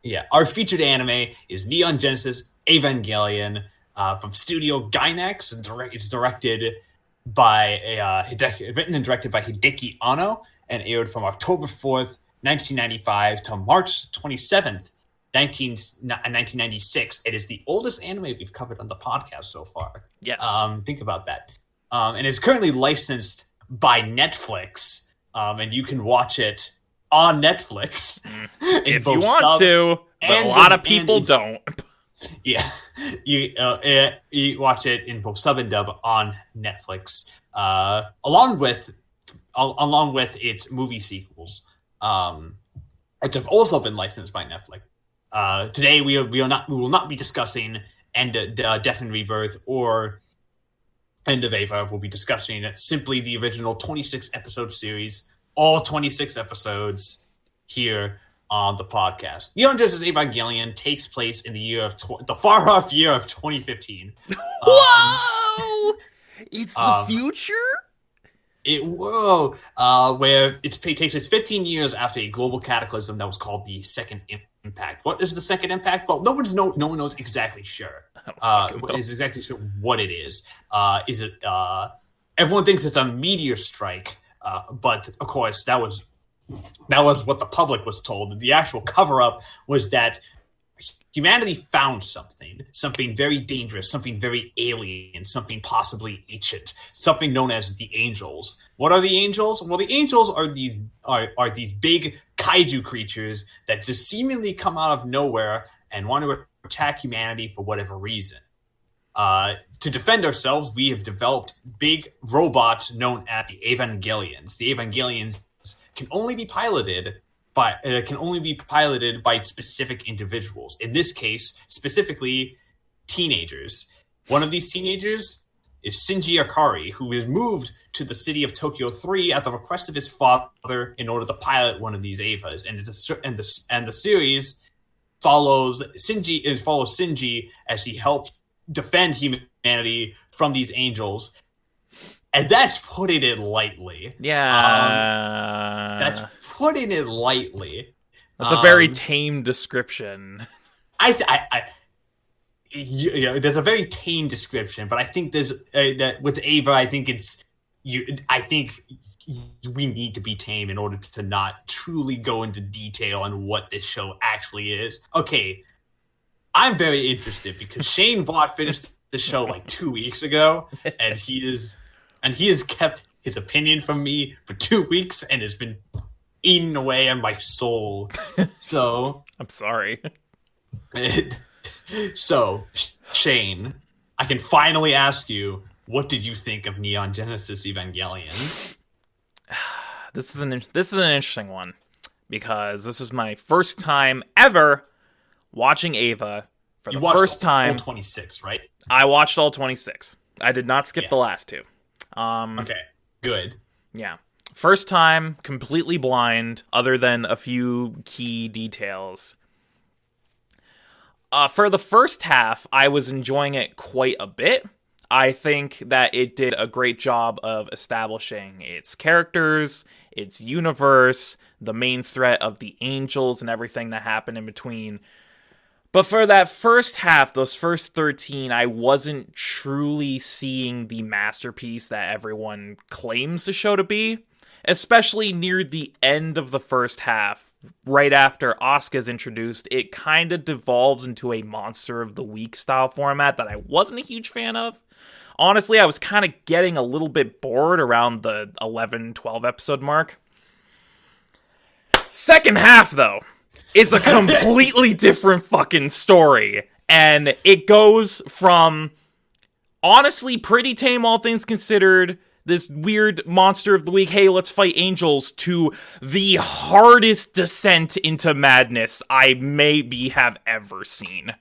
yeah. Our featured anime is Neon Genesis Evangelion uh, from Studio Gainax, and direct, it's directed by a uh, Hideaki, written and directed by Hideaki Anno, and aired from October fourth, nineteen ninety five, to March twenty seventh. 19, 1996. It is the oldest anime we've covered on the podcast so far. Yes. Um, think about that. Um, and it's currently licensed by Netflix, um, and you can watch it on Netflix. <laughs> if you want to, but a lot in- of people don't. <laughs> Yeah, you uh, uh, you watch it in both sub and dub on Netflix, uh, along with al- along with its movie sequels, um, which have also been licensed by Netflix. Uh, today we are, we are not we will not be discussing End uh, Death and Rebirth or End of Eva. We'll be discussing simply the original twenty six episode series, all twenty six episodes here on the podcast. Neon Genesis Evangelion takes place in the year of tw- the far off year of 2015. <laughs> Um, Whoa! It's the um, future? It whoa, uh, where it's, it takes place 15 years after a global cataclysm that was called the Second Im- Impact. What is the Second Impact? Well, no one's no no one knows exactly sure. <laughs> Uh, is exactly sure what it is. Uh, is it? Uh, everyone thinks it's a meteor strike, uh, but of course that was that was what the public was told. The actual cover up was that humanity found something, something very dangerous, something very alien, something possibly ancient, something known as the angels. What are the angels? Well, the angels are these are, are these big kaiju creatures that just seemingly come out of nowhere and want to attack humanity for whatever reason. Uh, to defend ourselves, we have developed big robots known as the Evangelions. The Evangelions can only be piloted by it can only be piloted by specific individuals. In this case, specifically teenagers. One of these teenagers is Shinji Ikari, who is moved to the city of Tokyo 3 at the request of his father in order to pilot one of these Evas. And a, and the and the series follows Shinji follows Shinji as he helps defend humanity from these angels. And that's putting it lightly. Yeah. That's putting it lightly. That's a very um, tame description. I, th- I, I you, you know, there's a very tame description, but I think there's uh, that with Eva. I think it's you. I think we need to be tame in order to not truly go into detail on what this show actually is. Okay, I'm very interested because <laughs> Shane Watt finished the show like two weeks ago, and he is and he has kept his opinion from me for two <laughs> weeks, and it's been eating away on my soul. <laughs> So. I'm sorry. <laughs> so, Shane, I can finally ask you, what did you think of Neon Genesis Evangelion? <sighs> This is an this is an interesting one because this is my first time ever watching Eva for You the watched first all time. 26, right? I watched all 26. I did not skip Yeah. the last two. Um, Okay, good. Yeah. First time, completely blind, other than a few key details. Uh, for the first half, I was enjoying it quite a bit. I think that it did a great job of establishing its characters, its universe, the main threat of the angels, and everything that happened in between. But for that first half, those first 13, I wasn't truly seeing the masterpiece that everyone claims the show to be. Especially near the end of the first half, right after Asuka's introduced, it kind of devolves into a Monster of the Week style format that I wasn't a huge fan of. Honestly, I was kind of getting a little bit bored around the 11, 12 episode mark. Second half, though, is a completely <laughs> different fucking story. And it goes from honestly pretty tame, all things considered, this weird monster of the week, hey, let's fight angels, to the hardest descent into madness I maybe have ever seen.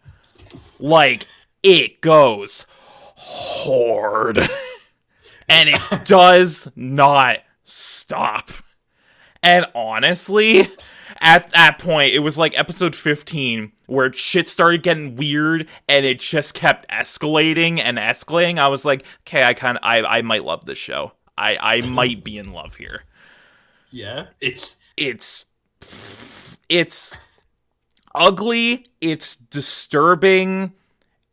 Like, it goes hard. <laughs> and it <laughs> does not stop. And honestly, at that point, it was like episode 15 where shit started getting weird and it just kept escalating and escalating. I was like, okay, I kind of, I, I might love this show. I, I <laughs> might be in love here. Yeah, it's It's, it's ugly. It's disturbing.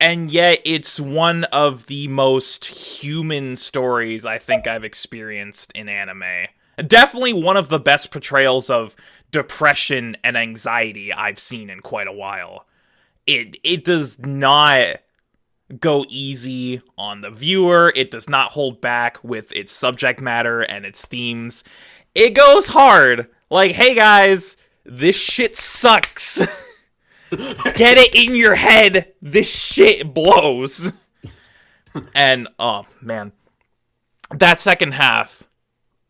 And yet, it's one of the most human stories I think I've experienced in anime. Definitely one of the best portrayals of depression and anxiety I've seen in quite a while. It it does not go easy on the viewer. It does not hold back with its subject matter and its themes. It goes hard. Like, hey guys, this shit sucks. <laughs> Get it in your head. This shit blows. and oh man, that second half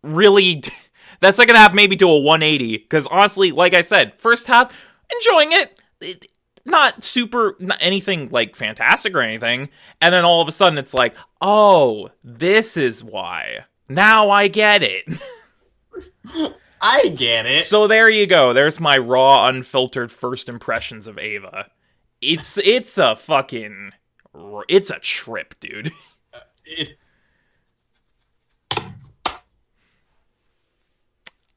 really <laughs> that second half maybe to a 180 because honestly like i said first half enjoying it, it not super not anything like fantastic or anything. And then all of a sudden it's like oh this is why. Now i get it. <laughs> I get it. so there you go. There's my raw unfiltered first impressions of eva. It's it's a fucking it's a trip dude. <laughs> It-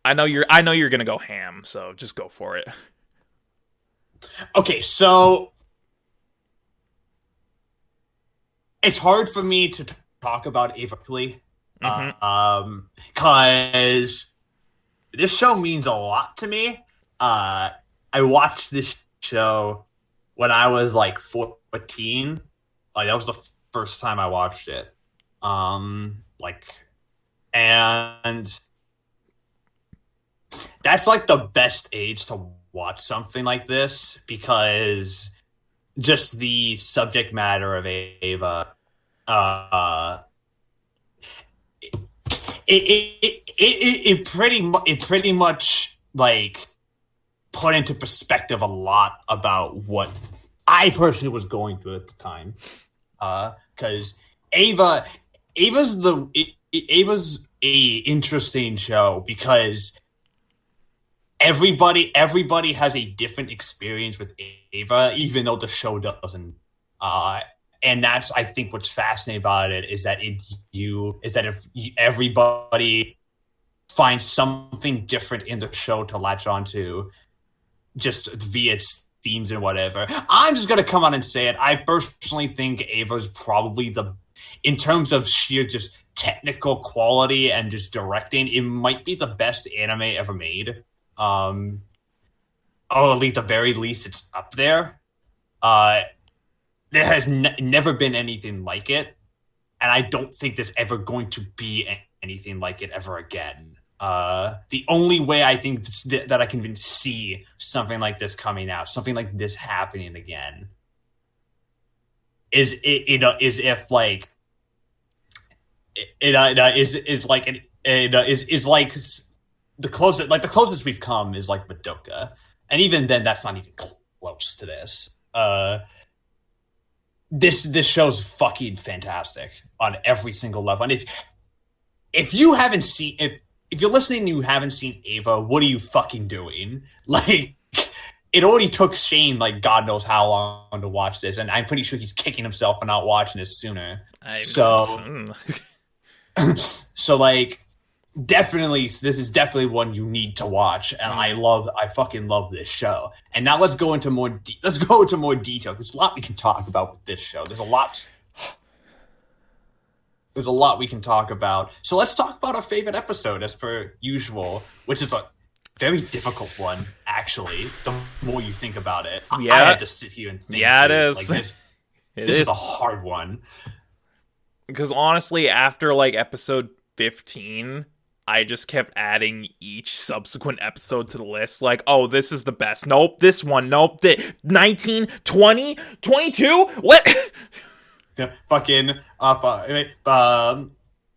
i know you're i know you're gonna go ham so just go for it okay, so it's hard for me to t- talk about Eva uh, um, because this show means a lot to me. Uh, I watched this show when I was like fourteen. Like that was the first time I watched it. Um, like, and that's like the best age to watch something like this because just the subject matter of Eva, uh, it it it, it, pretty it pretty much like put into perspective a lot about what I personally was going through at the time, because Eva Eva's the Eva's a interesting show because everybody everybody has a different experience with Eva, even though the show doesn't. Uh, and that's I think what's fascinating about it is that if you is that if everybody finds something different in the show to latch onto, just via its themes and whatever. I'm just gonna come on and say it. I personally think Eva's probably the, in terms of sheer just technical quality and just directing, it might be the best anime ever made um or at least the very least it's up there. Uh there has ne- never been anything like it and i don't think there's ever going to be anything like it ever again. Uh the only way i think this, that, i can even see something like this coming out something like this happening again is it you know is if like it, it uh, is is like an it uh, is is like the closest like the closest we've come is like Madoka, and even then that's not even close to this. Uh, this this show's fucking fantastic on every single level. And if if you haven't seen if if you're listening and you haven't seen Eva, what are you fucking doing? <laughs> Like it already took Shane like God knows how long to watch this, and I'm pretty sure he's kicking himself for not watching this sooner. I, So- <laughs> so like definitely this is definitely one you need to watch and i mm-hmm. love i fucking love this show. And now let's go into more de- let's go into more detail there's a lot we can talk about with this show. There's a lot there's a lot we can talk about. So let's talk about our favorite episode as per usual which is a very difficult one actually the more you think about it. I- i Yeah. had to sit here and think Yeah, it is. like this <laughs> It this is is. a hard one. Because honestly, after like episode 15, I just kept adding each subsequent episode to the list. Like, oh, this is the best. Nope, this one. Nope, the 19, 20, 22. What? <laughs> Yeah, fucking uh, um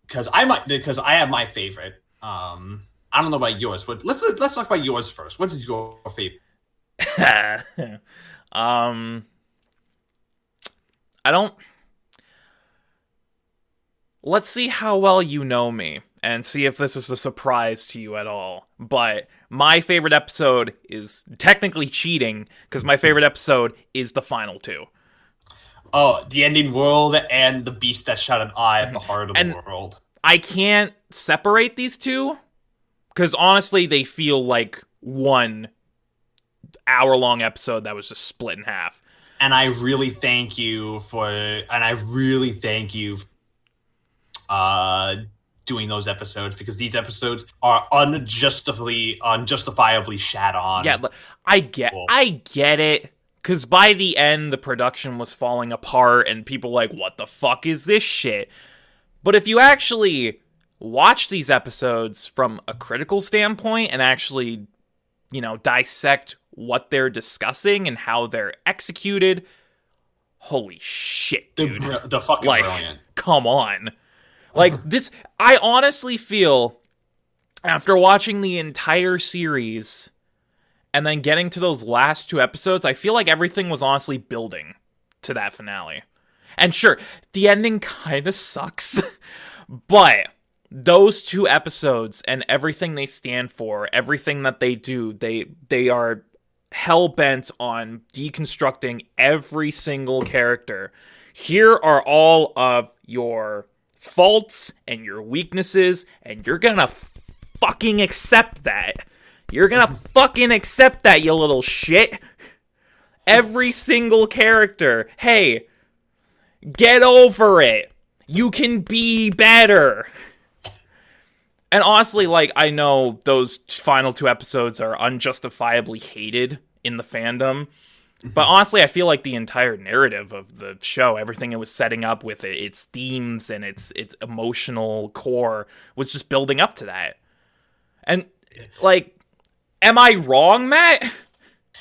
because I might because I have my favorite. Um I don't know about yours, but let's let's talk about yours first. What is your favorite? <laughs> um, I don't. Let's see how well you know me and see if this is a surprise to you at all. But my favorite episode is technically cheating because my favorite episode is the final two. Oh, the ending world and the beast that shot an eye at the heart of And- the world. I can't separate these two because honestly, they feel like one hour long episode that was just split in half. And I really thank you for and I really thank you uh doing those episodes because these episodes are unjustifiably unjustifiably shat on. Yeah, but I get Cool. I get it cuz by the end the production was falling apart and people like what the fuck is this shit? But if you actually watch these episodes from a critical standpoint and actually you know dissect what they're discussing and how they're executed, holy shit, the dude. br- the fucking like brilliant. come on like this i honestly feel after watching the entire series and then getting to those last two episodes i feel like everything was honestly building to that finale. And sure the ending kind of sucks <laughs> but those two episodes and everything they stand for everything that they do they they are hell bent on deconstructing every single character. Here are all of your faults and your weaknesses, and you're gonna fucking accept that. You're gonna <laughs> fucking accept that, you little shit. Every single character, hey, get over it. You can be better. And honestly, like, I know those final two episodes are unjustifiably hated in the fandom. But honestly, I feel like the entire narrative of the show, everything it was setting up with it, its themes and its its emotional core was just building up to that. And like, am I wrong, Matt?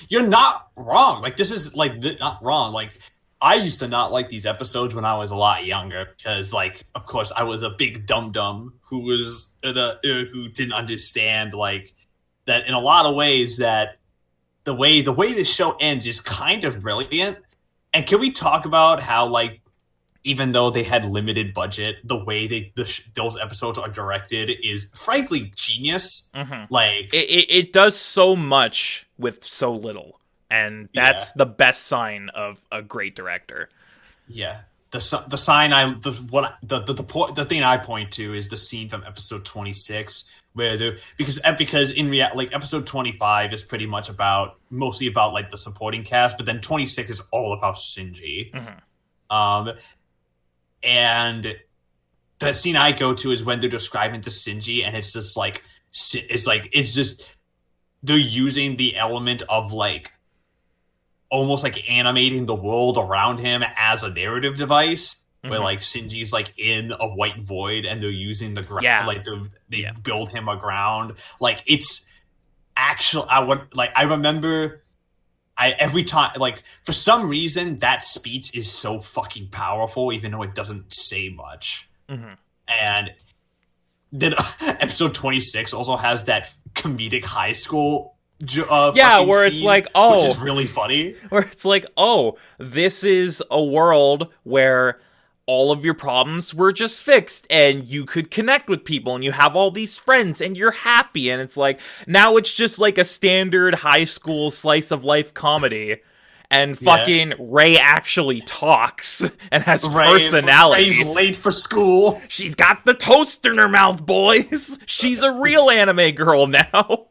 You're not wrong. Like this is like th- not wrong. Like I used to not like these episodes when I was a lot younger because, like, of course, I was a big dum dum who was a, uh, who didn't understand like that in a lot of ways that the way the way this show ends is kind of brilliant. And can we talk about how like even though they had limited budget, the way they the sh- those episodes are directed is frankly genius. Mm-hmm. Like It, it it does so much with so little, and that's the best sign of a great director. Yeah. The, the sign I the what the the the, point, the thing I point to is the scene from episode 26 where the because eh, because in real like episode 25 is pretty much about mostly about like the supporting cast but then 26 is all about Shinji. Mhm. Um and the scene I go to is when they're describing to Shinji and it's just like it's like it's just they're using the element of like almost like animating the world around him as a narrative device where Mhm. like Shinji's like in a white void and they're using the ground Yeah. like they Yeah. build him a ground like it's actual I would like I remember I every time like for some reason that speech is so fucking powerful even though it doesn't say much Mhm. and then <laughs> episode 26 also has that comedic high school uh, yeah, where it's like, oh, which is really funny. <laughs> Where it's like, oh, this is a world where all of your problems were just fixed and you could connect with people and you have all these friends and you're happy and it's like now it's just like a standard high school slice of life comedy and fucking yeah. Rei actually talks <laughs> and has Rei personality. Rei's late for school. She's got the toast in her mouth, boys. <laughs> She's a real anime girl now.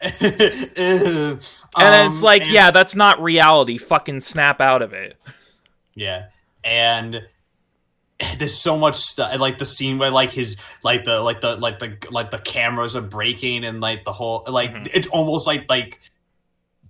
<laughs> and um, it's like, and- yeah, that's not reality. Fucking snap out of it. Yeah. And there's so much stuff like the scene where like his like the like the like the like the cameras are breaking and like the whole like mm-hmm. it's almost like like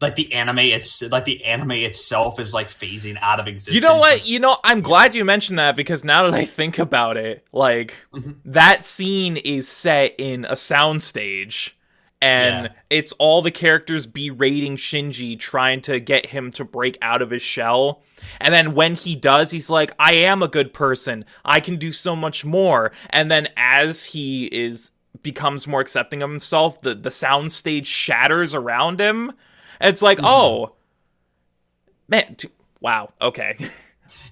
like the anime it's like the anime itself is like phasing out of existence. You know what? You know, I'm glad you mentioned that because now that I think about it, like mm-hmm. that scene is set in a soundstage and yeah. it's all the characters berating Shinji trying to get him to break out of his shell. And then when he does, he's like, I am a good person. I can do so much more. And then as he is becomes more accepting of himself, the, the sound stage shatters around him. And it's like, mm-hmm. oh man, t- wow, okay. <laughs>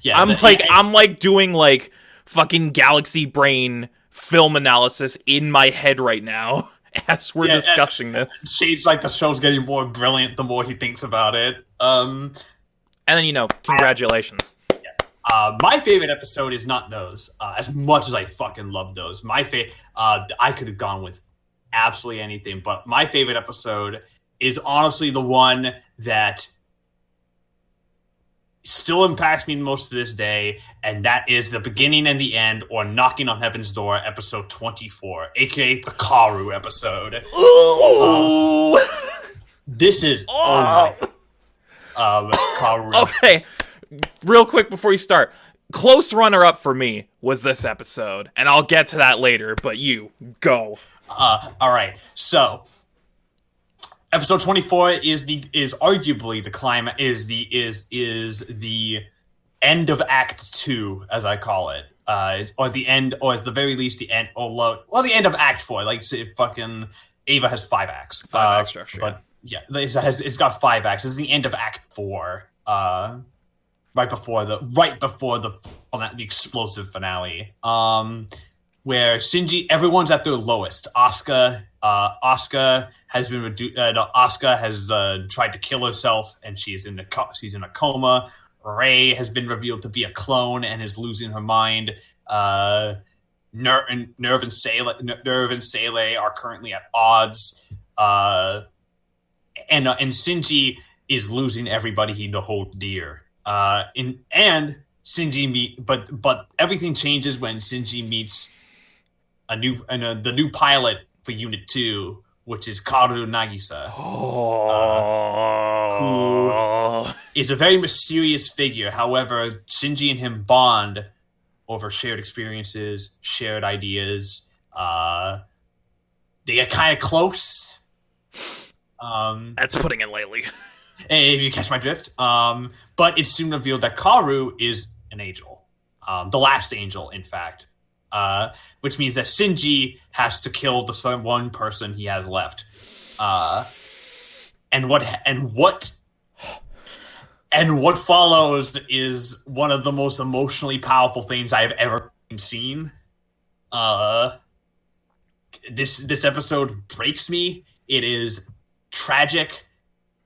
Yeah. <laughs> I'm the, like yeah, I'm like doing like fucking galaxy brain film analysis in my head right now. <laughs> <laughs> as we're yeah, discussing this. Seems like the show's getting more brilliant the more he thinks about it. Um, and then you know, congratulations. Yeah. Uh, my favorite episode is not those. Uh, as much as I fucking love those, my favorite. Uh, I could have gone with absolutely anything, but my favorite episode is honestly the one that still impacts me most of this day, and that is the beginning and the end, or knocking on heaven's door, episode twenty-four, aka the Kaworu episode. Ooh. Uh, this is oh. um, Kaworu. <laughs> okay, real quick before you start, close runner-up for me was this episode, and I'll get to that later. But you go. Uh, all right, so episode 24 is the is arguably the climax is the is is the end of act 2 as i call it. Uh or the end or at the very least the end or low well the end of act 4 like say fucking eva has five acts. Five uh, act structure but yeah, yeah it has it's got five acts. It's the end of act 4 uh right before the right before the the explosive finale. Um where Shinji, everyone's at their lowest. Asuka, uh, Asuka has been reduced. Uh, Asuka has uh, tried to kill herself, and she is in a co- she's in a coma. Rei has been revealed to be a clone and is losing her mind. Uh, and NERV and SEELE, NERV and SEELE are currently at odds. Uh, and uh, and Shinji is losing everybody he holds dear. Uh, in and Shinji meet, but but everything changes when Shinji meets a new and uh, the new pilot for Unit Two, which is Kaworu Nagisa, oh. uh, who is a very mysterious figure. However, Shinji and him bond over shared experiences, shared ideas. Uh, they get kind of close. Um, That's putting it lightly. <laughs> if you catch my drift. Um, but it's soon revealed that Kaworu is an angel, um, the last angel, in fact, uh, which means that Shinji has to kill the one person he has left. Uh, and what and what and what follows is one of the most emotionally powerful things I have ever seen. Uh, this this episode breaks me. It is tragic.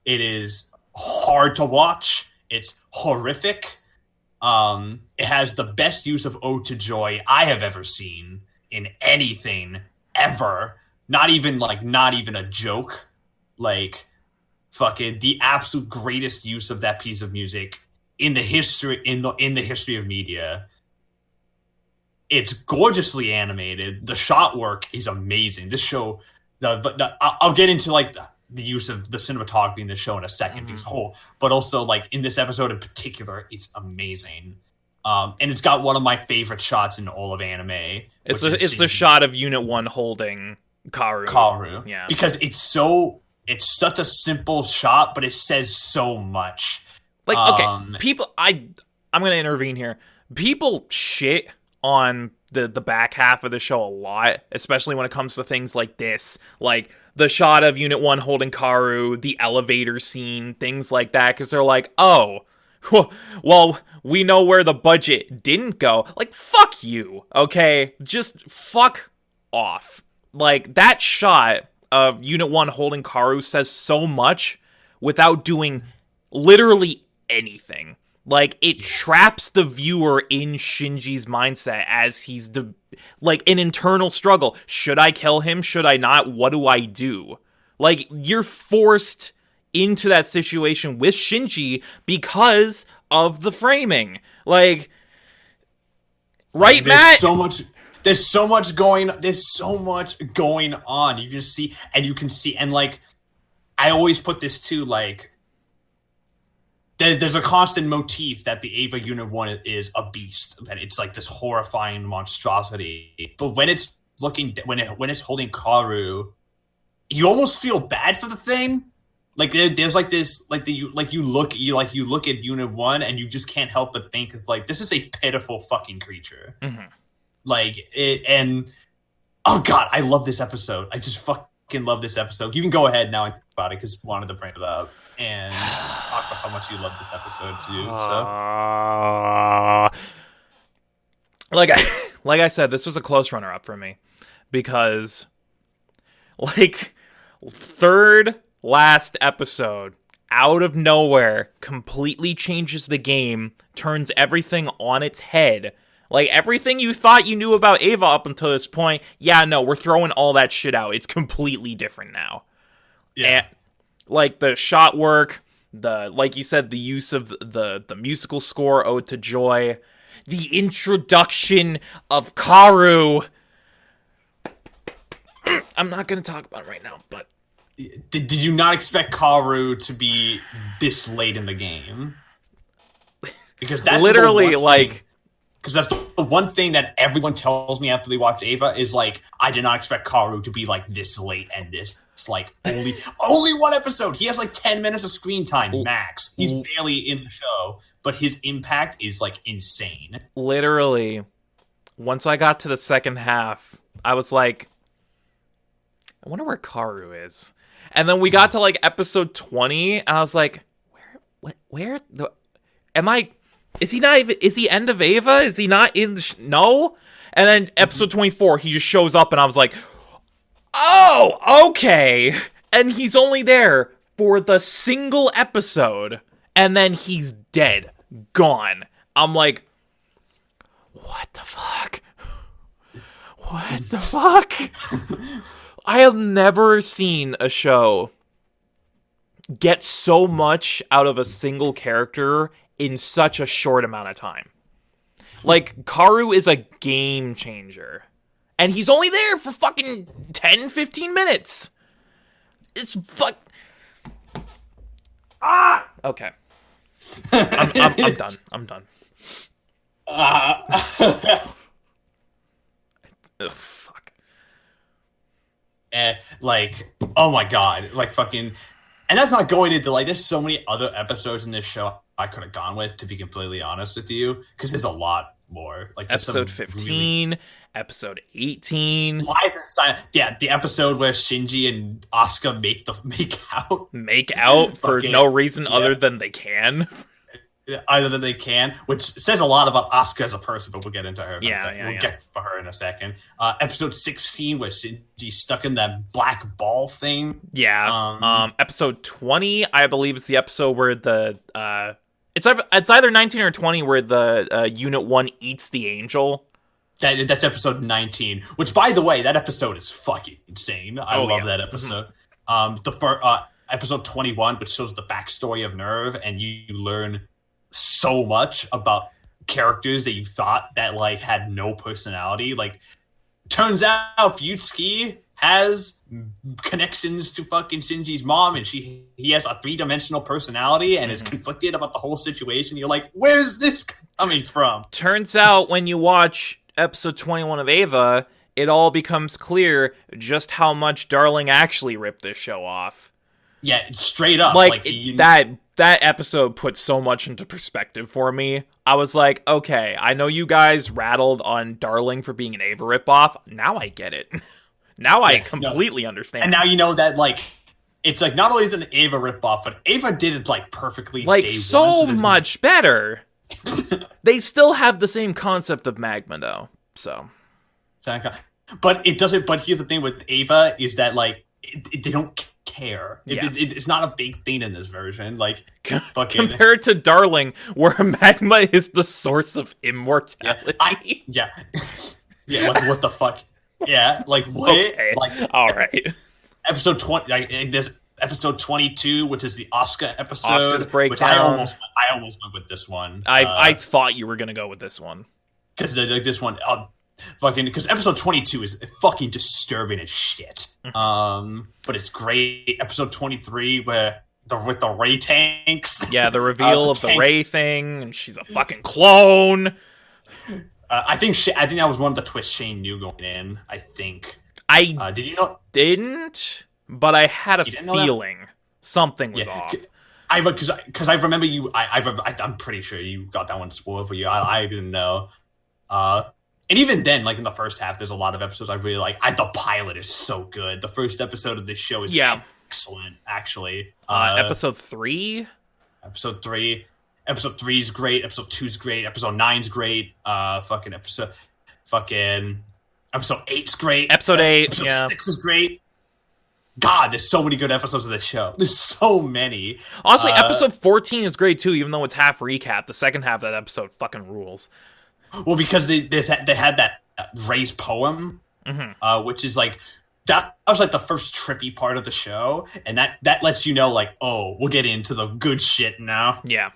It is hard to watch. It's horrific. Um, it has the best use of Ode to Joy I have ever seen in anything ever. Not even like not even a joke. Like fucking the absolute greatest use of that piece of music in the history in the in the history of media. It's gorgeously animated. The shot work is amazing. This show, the, the, I'll get into like the, the use of the cinematography in the show in a 2nd mm-hmm. whole, but also like in this episode in particular, it's amazing. Um, and it's got one of my favorite shots in all of anime. It's the, it's the shot of Unit One holding Kaworu. Kaworu, yeah, because it's so it's such a simple shot, but it says so much. Like, okay, um, people, I I'm gonna intervene here. People shit on the the back half of the show a lot, especially when it comes to things like this. Like the shot of Unit 1 holding Kaworu, the elevator scene, things like that, because they're like, oh, well, we know where the budget didn't go. Like, fuck you, okay? Just fuck off. Like, that shot of Unit 1 holding Kaworu says so much without doing literally anything. Like it traps the viewer in Shinji's mindset as he's de- like an internal struggle. Should I kill him? Should I not? What do I do? Like you're forced into that situation with Shinji because of the framing. Like right, there's Matt? so much there's so much going there's so much going on. You just see and you can see and like I always put this too like there's, there's a constant motif that the Eva Unit 1 is a beast, that it's like this horrifying monstrosity. But when it's looking, when it when it's holding Kaworu, you almost feel bad for the thing. Like there, there's like this, like the you like you look, you like you look at Unit One, and you just can't help but think it's like this is a pitiful fucking creature. Mhm. Like it, and oh god, I love this episode. I just fucking love this episode. You can go ahead now and talk about it because wanted to bring it up and talk about how much you love this episode too. So Uh, like I <laughs> like I said, this was a close runner up for me because like third last episode out of nowhere completely changes the game, turns everything on its head. Like everything you thought you knew about Eva up until this point, yeah, no, we're throwing all that shit out. It's completely different now. yeah, And, like the shot work, the like you said, the use of the the musical score "Ode to Joy," the introduction of Kaworu. <clears throat> I'm not gonna talk about it right now, but did, did you not expect Kaworu to be this late in the game? Because that's literally like because that's the one thing that everyone tells me after they watch Eva is like I did not expect Kaworu to be like this late and this it's like only <laughs> only one episode. He has like ten minutes of screen time max. He's barely in the show, but his impact is like insane. literally once I got to the second half, I was like, I wonder where Kaworu is. And then we got to like episode 20, and I was like, where, where, where the, am I? Is he not even, is he end of Eva? Is he not in the, sh- no? And then episode 24, he just shows up, and I was like, oh, okay. And he's only there for the single episode, and then he's dead, gone. I'm like, what the fuck? What the fuck? I have never seen a show get so much out of a single character in such a short amount of time. Like, Kaworu is a game changer. And he's only there for fucking 10, 15 minutes. It's fuck. Ah! Okay. I'm, I'm, I'm done. I'm done. <laughs> Ugh, fuck. and like oh my god like fucking and that's not going into like there's so many other episodes in this show i could have gone with to be completely honest with you because there's a lot more like Episode 15, episode 18, really, lies and silence yeah the episode where shinji and Asuka make the <laughs> make out make out for no reason yeah. other than they can. <laughs> either that they can which says a lot about Asuka as a person but we'll get into her in Yeah, a second. yeah, we'll yeah. get for her in a second uh episode 16 where shinji's stuck in that black ball thing Yeah. Um, Um, episode 20, I believe, is the episode where the uh it's either, it's either 19 or 20 where the uh, unit 1 eats the angel. That, that's episode 19, which, by the way, that episode is fucking insane. I Oh, love yeah. that episode. Um, the uh, episode 21, which shows the backstory of NERV, and you, you learn so much about characters that you thought that like had no personality. Like, turns out Fuyutsuki has connections to fucking Shinji's mom, and she he has a three dimensional personality and is Mhm. conflicted about the whole situation. You're like, where's this coming from? Turns out when you watch episode 21 of Eva, it all becomes clear just how much Darling actually ripped this show off. Yeah, straight up. like, it- you- that that episode put so much into perspective for me. I was like, okay, I know you guys rattled on Darling for being an Eva ripoff. Now I get it. <laughs> Now I Yeah, no. completely understand. And now you know that like it's like not only is it an Eva ripoff, but Eva did it like perfectly. like day so one, much better. <laughs> they still have the same concept of magma though. So But it doesn't. But here's the thing with Eva is that like it, it- they don't care. It, Yeah. it- it's not a big thing in this version. Like <laughs> fucking compared to Darling, where <laughs> magma is the source of immortality. I, yeah, <laughs> yeah. What, what the fuck? Yeah, like what? okay, Like all right. episode twenty. Like there's episode twenty two, which is the Asuka episode. Asuka's Which I breakdown. almost, I almost went with this one. I Uh, I thought you were gonna go with this one. because like this one uh, fucking because episode 22 is fucking disturbing as shit Mm-hmm. um but it's great episode 23 where the with the Rei tanks Yeah, the reveal <laughs> Uh, of the Rei thing, and she's a fucking clone. uh, i think Sha- i think that was one of the twists shane knew going in i think I uh, did you know didn't, but I had a You didn't know that? feeling something was yeah off. I because because I remember you. I, I I I'm pretty sure you got that one spoiled for you. I, I didn't know. Uh, and even then, like in the first half, there's a lot of episodes I really like. I, the pilot is so good. The first episode of this show is Yeah. excellent. Actually, Uh, episode three, episode three. Episode three is great. Episode two is great. Episode nine's great. Uh, fucking episode, fucking episode eight's great. episode eight, Episode yeah. six is great. God, there's so many good episodes of this show. There's so many. Honestly, uh, episode fourteen is great too, even though it's half recap. The second half of that episode fucking rules. Well, because they they had, they had that uh, Rei's poem, Mhm. uh, which is like that was like the first trippy part of the show, and that that lets you know like, oh, we'll get into the good shit now. Yeah,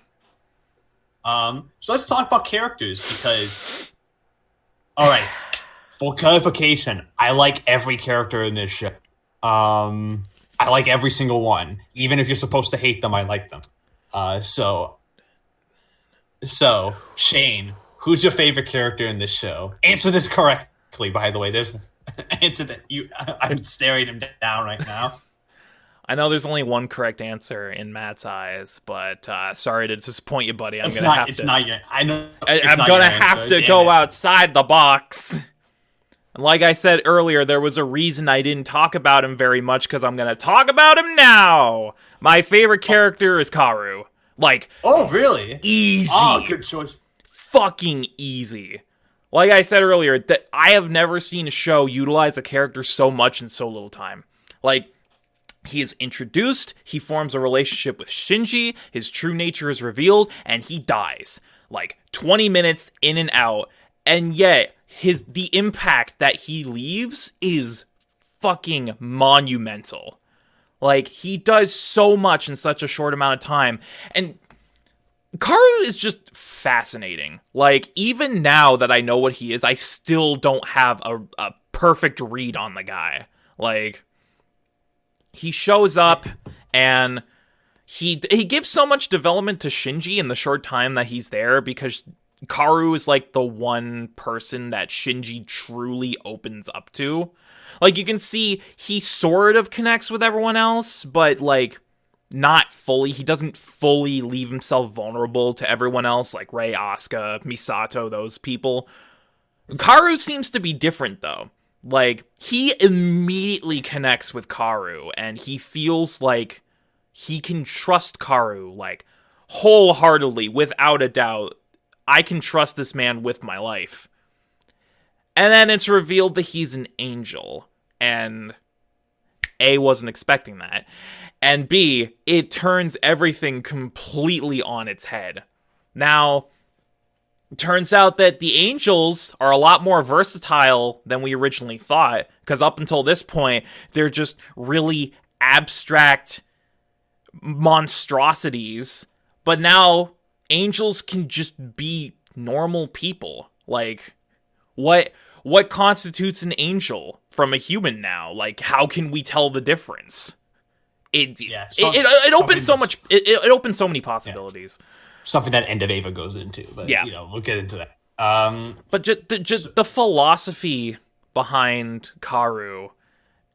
Um, so let's talk about characters because, all right, for clarification, I like every character in this show. Um, I like every single one, even if you're supposed to hate them. I like them. Uh, so, so Shane, who's your favorite character in this show? Answer this correctly, by the way. There's <laughs> answer that you. <laughs> I'm staring him down right now. <laughs> I know there's only one correct answer in Matt's eyes, but uh, sorry to disappoint you, buddy. I'm It's gonna not. have It's to. not your. I know. I, I'm gonna have answer, to go it. outside the box. And like I said earlier, there was a reason I didn't talk about him very much because I'm gonna talk about him now. My favorite character is Kaworu. Like Oh, really? easy, Oh, good choice. Fucking easy. Like I said earlier, that I have never seen a show utilize a character so much in so little time. Like he is introduced, he forms a relationship with Shinji, his true nature is revealed, and he dies. Like 20 minutes in and out. And yet, his the impact that he leaves is fucking monumental. Like he does so much in such a short amount of time. And Kaworu is just fascinating. Like, even now that I know what he is, I still don't have a, a perfect read on the guy. Like, he shows up and he he gives so much development to Shinji in the short time that he's there because Kaworu is like the one person that Shinji truly opens up to. Like you can see he sort of connects with everyone else, but like not fully. He doesn't fully leave himself vulnerable to everyone else, like Rei, Asuka, Misato, those people. Kaworu seems to be different though. Like he immediately connects with Kaworu, and he feels like he can trust Kaworu like wholeheartedly, without a doubt. I can trust this man with my life. And then it's revealed that he's an angel, and A wasn't expecting that. And B, it turns everything completely on its head. Now, turns out that the angels are a lot more versatile than we originally thought, because up until this point, they're just really abstract monstrosities. But now, angels can just be normal people. Like, what what constitutes an angel from a human now? Like, how can we tell the difference? It Yeah, it, some- it, it opens so much. It, it, it opens so many possibilities. Something that End of Eva goes into, but Yeah. you know, we'll get into that. Um, But just the, just the philosophy behind Kaworu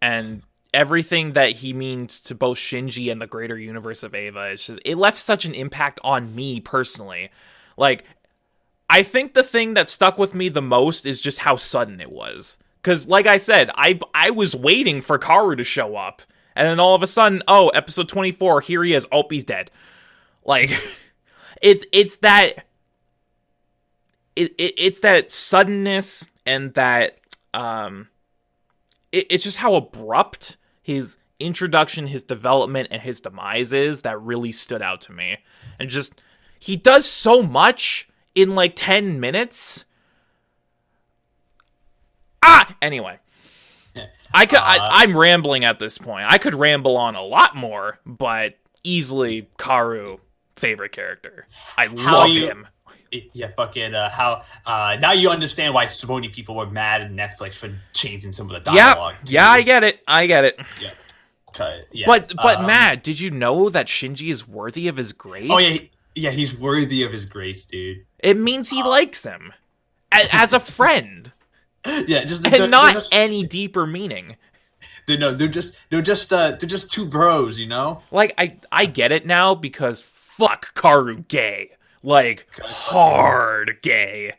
and everything that he means to both Shinji and the greater universe of Eva is just it left such an impact on me personally. Like I think the thing that stuck with me the most is just how sudden it was. Because, like I said, I I was waiting for Kaworu to show up, and then all of a sudden, oh, episode twenty four, here he is. Oh, he's dead. Like, <laughs> it's it's that it, it it's that suddenness and that um, it, it's just how abrupt his introduction, his development, and his demise is that really stood out to me, and just he does so much in like ten minutes Ah, anyway. I could. Uh, I, I'm rambling at this point. I could ramble on a lot more, but easily Kaworu favorite character. I love you- him. Yeah, fucking uh, how uh, now you understand why so many people were mad at Netflix for changing some of the Yeah, dialogue. too. yeah, I get it. I get it. Cut- yeah. But but um, Matt, did you know that Shinji is worthy of his grace? Oh yeah, he- yeah, he's worthy of his grace, dude. It means Uh, he likes him as, as a <laughs> friend, Yeah, just and they're- not they're just, any deeper meaning. they're, no, they're just they're just uh, they're just two bros, you know. Like I I get it now because fuck Kaworu gay. Like hard gay.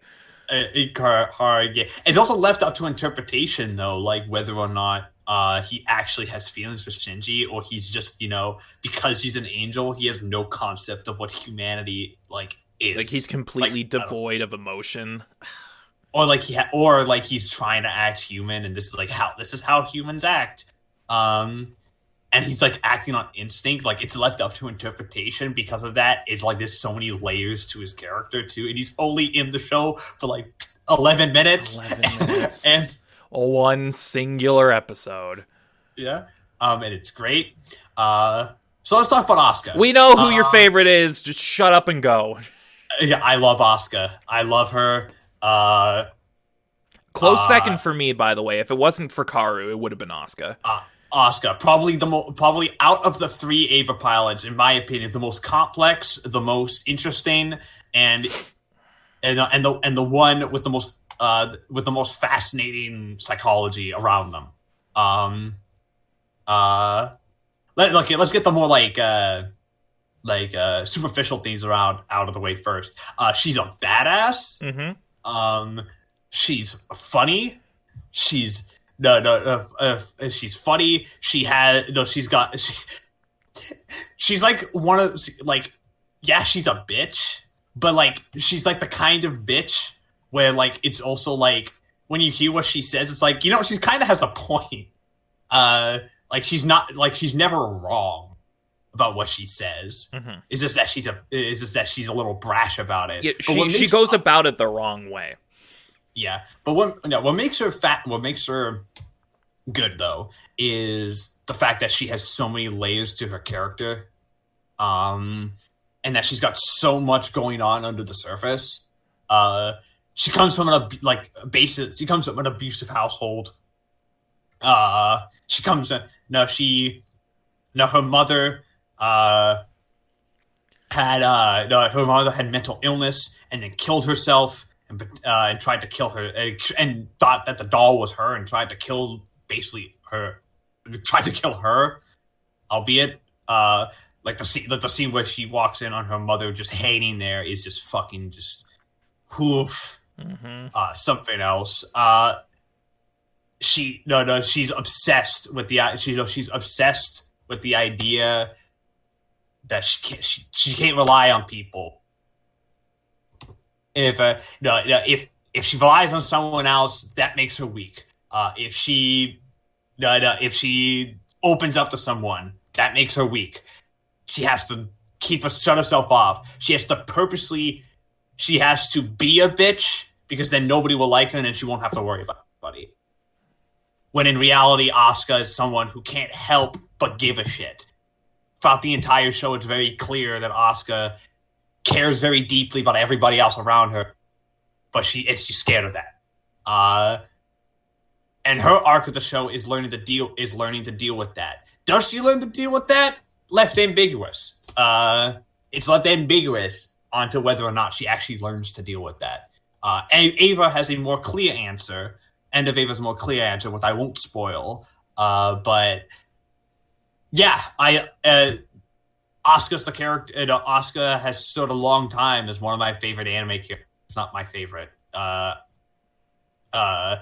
Uh, hard, yeah. It's also left up to interpretation, though, like whether or not uh, he actually has feelings for Shinji, or he's just, you know, because he's an angel, he has no concept of what humanity like is. Like he's completely Like, devoid of emotion. Or like he, ha- or like he's trying to act human, and this is like how this is how humans act. Um, and he's like acting on instinct. Like it's left up to interpretation because of that. It's like there's so many layers to his character too, and he's only in the show for like eleven minutes. 11 minutes. <laughs> and One singular episode. Yeah. Um, and it's great. Uh, so let's talk about Asuka. We know who your Uh, favorite is. Just shut up and go. yeah, I love Asuka. I love her. Uh, Close Uh, second for me, by the way. If it wasn't for Kaworu, it would have been Asuka. Oscar, probably the mo- probably out of the three Eva pilots, in my opinion, the most complex, the most interesting, and and the- and the and the one with the most uh with the most fascinating psychology around them. Um, uh, let okay, let's get the more like uh like uh superficial things around out of the way first. Uh, she's a badass. Mm-hmm. Um, she's funny. She's no no. Uh, uh, she's funny. She has no. She's got. <laughs> She, she's like one of like yeah. She's a bitch, but like she's like the kind of bitch where like it's also like when you hear what she says, it's like you know she kind of has a point. Uh, like she's not like she's never wrong about what she says. Mm-hmm. It's just that she's a. It's just that she's a little brash about it. Yeah, she, she goes about it the wrong way. yeah, but what no, what makes her fat? What makes her good though is the fact that she has so many layers to her character, um, and that she's got so much going on under the surface. Uh, she comes from an ab- like basis. She comes from an abusive household. Uh, she comes. Uh, no, she. No, her mother. Uh, had uh, no, her mother had mental illness and then killed herself and uh, and tried to kill her and, and thought that the doll was her and tried to kill basically her tried to kill her albeit uh like the scene like the scene where she walks in on her mother just hanging there is just fucking just hoof Mm-hmm. uh something else uh she no no she's obsessed with the she's she's obsessed with the idea that she can't she, she can't rely on people. If uh, no, no if if she relies on someone else that makes her weak. Uh if she no, no if she opens up to someone that makes her weak. She has to keep us shut herself off. She has to purposely she has to be a bitch because then nobody will like her and she won't have to worry about anybody. When in reality Asuka is someone who can't help but give a shit throughout the entire show it's very clear that Asuka cares very deeply about everybody else around her, but she it's she's scared of that. Uh, and her arc of the show is learning to deal is learning to deal with that. Does she learn to deal with that? Left ambiguous. Uh, it's left ambiguous onto whether or not she actually learns to deal with that. Uh, and Eva has a more clear answer. End of Eva's more clear answer, which I won't spoil. Uh, but yeah, I uh, the character. Uh, Asuka has stood a long time as one of my favorite anime characters. It's not my favorite. Uh, uh,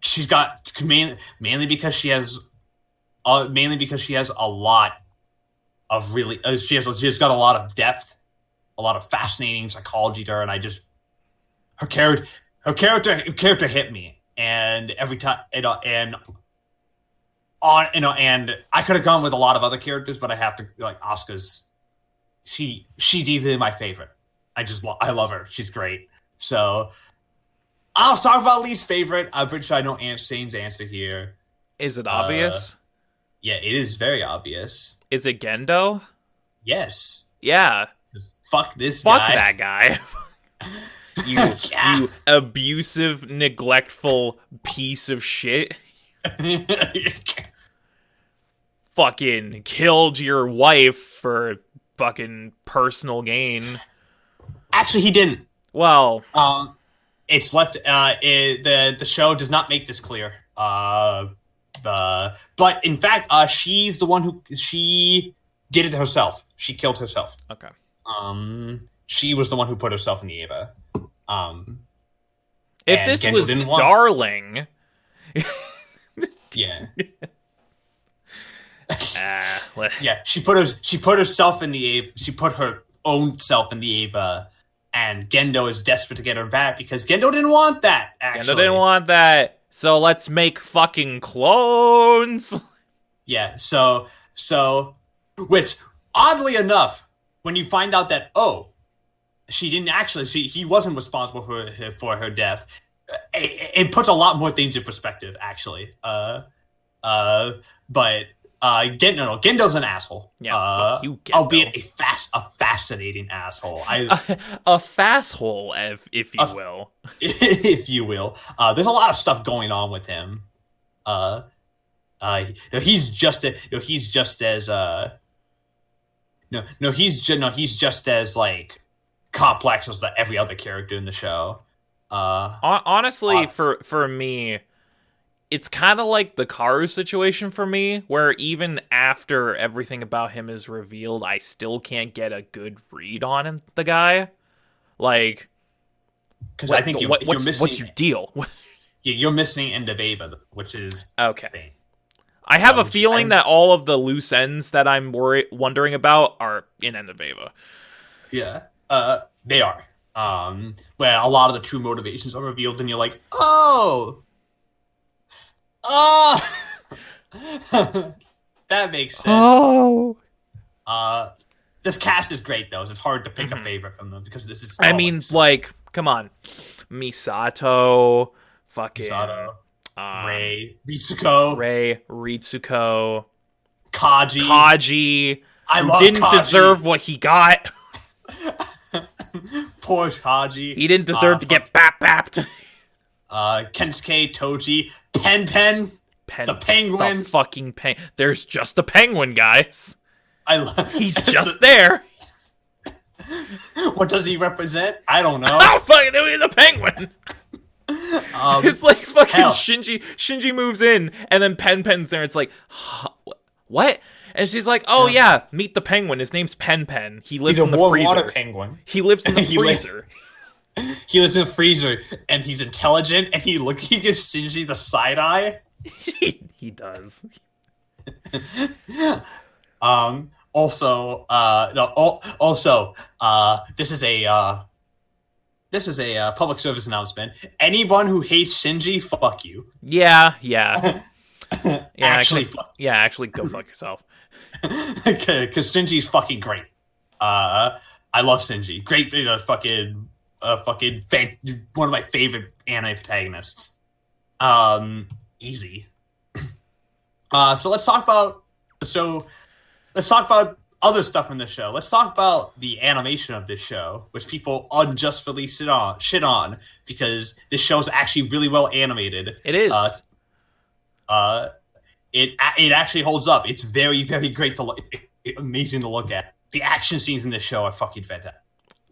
she's got mainly, mainly because she has uh, mainly because she has a lot of really uh, she has she's got a lot of depth, a lot of fascinating psychology to her, and I just her character her character her character hit me, and every time you know, and on you know, and I could have gone with a lot of other characters, but I have to like Asuka's. She she's easily my favorite. I just lo- I love her. She's great. So I'll talk about least favorite. I'm pretty sure I know Aunt Shane's answer here. Is it uh, obvious? Yeah, it is very obvious. Is it Gendo? Yes. Yeah. Fuck this Fuck guy. that guy. <laughs> you Yeah. you abusive, neglectful piece of shit. <laughs> <laughs> Fucking killed your wife for fucking personal gain. Actually, he didn't. Well, Um, it's left. Uh, it, the the show does not make this clear. Uh, the but in fact, uh, she's the one who she did it herself. She killed herself. okay. Um, she was the one who put herself in the Eva. Um, If this was Darling, yeah, <laughs> le- <laughs> yeah. She put her she put herself in the Eva. She put her own self in the Eva. And Gendo is desperate to get her back because Gendo didn't want that. Actually, Gendo didn't want that, so let's make fucking clones. <laughs> Yeah, so so which oddly enough, when you find out that oh, she didn't actually she he wasn't responsible for her, for her death, it, it puts a lot more things in perspective actually. Uh uh but uh Gendo no, Gendo's an asshole. Yeah, uh, fuck you, Gendo. albeit a fast a fascinating asshole. I <laughs> a fasshole, if if you A will. <laughs> if you will. Uh, there's a lot of stuff going on with him. Uh, uh, he's just a, you know, he's just as uh, no, no, he's just no, he's just as like complex as the, every other character in the show. Uh, Honestly, Uh, for for me, it's kind of like the Kaworu situation for me, where even after everything about him is revealed, I still can't get a good read on him, the guy. Like, because I think you, what, you're what's, missing what's your deal? <laughs> you- you're missing end of Eva, which is okay, thing. I have a Um, feeling I'm- that all of the loose ends that I'm worry- wondering about are in End of Eva. Yeah, uh, they are. Um, where a lot of the true motivations are revealed, and you're like, oh, oh, <laughs> that makes sense. Oh, Uh, this cast is great though. so It's hard to pick Mhm. a favorite from them because this is. I mean, like, come on, Misato, fucking Misato, uh, Rei, Ritsuko, Rei, Ritsuko, Kaji. Kaji, I love didn't Kaji. deserve what he got. <laughs> Poor Kaji. He didn't deserve Uh, to get bap bapped. <laughs> Uh, Kensuke, Toji, Pen Pen, Pen, the Penguin. the fucking pen. There's just a penguin, guys. I love. He's <laughs> just there. what does he represent? I don't know. Oh fucking, he's a penguin. Um, It's like fucking hell. Shinji. Shinji moves in, and then Pen Pen's there. It's like, huh, what? And she's like, "Oh yeah, meet the penguin. His name's Pen Pen. He lives he's in the freezer. water penguin. He lives in <laughs> the freezer. <laughs> He lives in a freezer, and he's intelligent, and he look he gives Shinji the side eye. <laughs> he, he does. <laughs> Um. Also, uh, no. al- Also, uh, this is a uh, this is a uh, public service announcement. Anyone who hates Shinji, fuck you. Yeah, yeah, yeah. Actually, Actually, yeah. Actually, go fuck yourself. because Shinji's fucking great. Uh, I love Shinji. Great, you know, fucking, uh, fucking, fan- one of my favorite anime protagonists. Um, easy. <clears throat> Uh, so let's talk about so let's talk about other stuff in the show. Let's talk about the animation of this show, which people unjustly shit on, shit on because this show is actually really well animated. It is. Uh, uh, it it actually holds up. It's very very great to look, <laughs> amazing to look at. The action scenes in this show are fucking fantastic.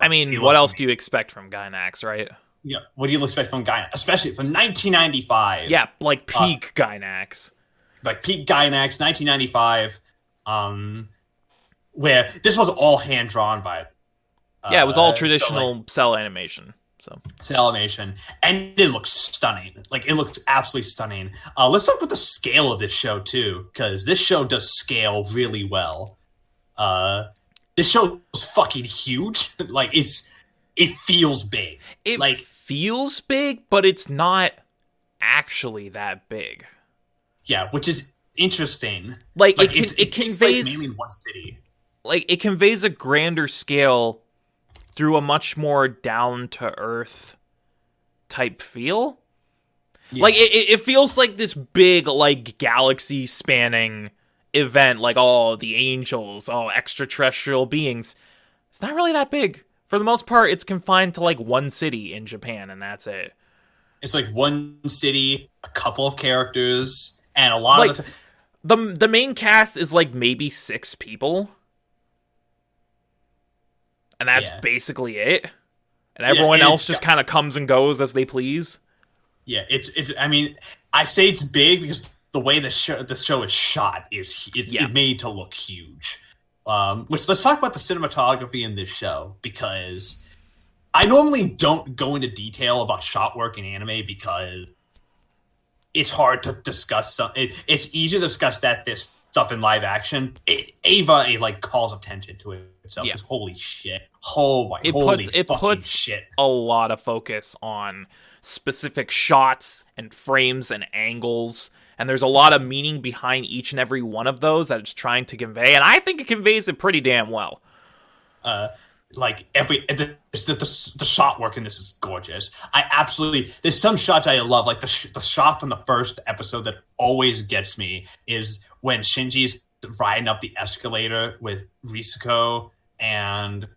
I mean, you what look- else do you expect from Gainax, right? Yeah, what do you expect from Gainax, especially from 1995? Yeah, like Uh, peak Gainax. like Pete Gainax, 1995. Um, where this was all hand drawn by. Yeah, it was all uh, so, traditional like, cell animation. So cell animation, and it looks stunning. Like it looks absolutely stunning. Uh, let's talk about the scale of this show too, because this show does scale really well. Uh, this show is fucking huge. <laughs> like it's, it feels big. it Like- feels big, but it's not actually that big. Yeah, which is interesting. Like, Like it it's- it conveys mainly in one city. like it conveys a grander scale through a much more down to earth type feel. Yeah. Like it, it it feels like this big like galaxy spanning event, like all the angels, all extraterrestrial beings. It's not really that big. For the most part, it's confined to like one city in Japan, and that's it. It's like one city, a couple of characters, and a lot Like- of the the The main cast is like maybe six people, and that's Yeah. basically it. And everyone and else just kind of comes and goes as they please. yeah, it's it's. I mean, I say it's big because the way the show the show is shot is it's Yeah. made to look huge. Um, which let's talk about the cinematography in this show because I normally don't go into detail about shot work in anime because it's hard to discuss some. It, it's easier to discuss that this stuff in live action. It, Eva it like calls attention to it itself. Yeah. holy shit! Oh my! It holy puts- it puts- shit. a lot of focus on specific shots and frames and angles and there's a lot of meaning behind each and every one of those that it's trying to convey. And i think it conveys it pretty damn well. Uh like every the, the, the, the shot work in this is gorgeous. I absolutely there's some shots i love like the, the shot from the first episode that always gets me is when shinji's riding up the escalator with Ritsuko and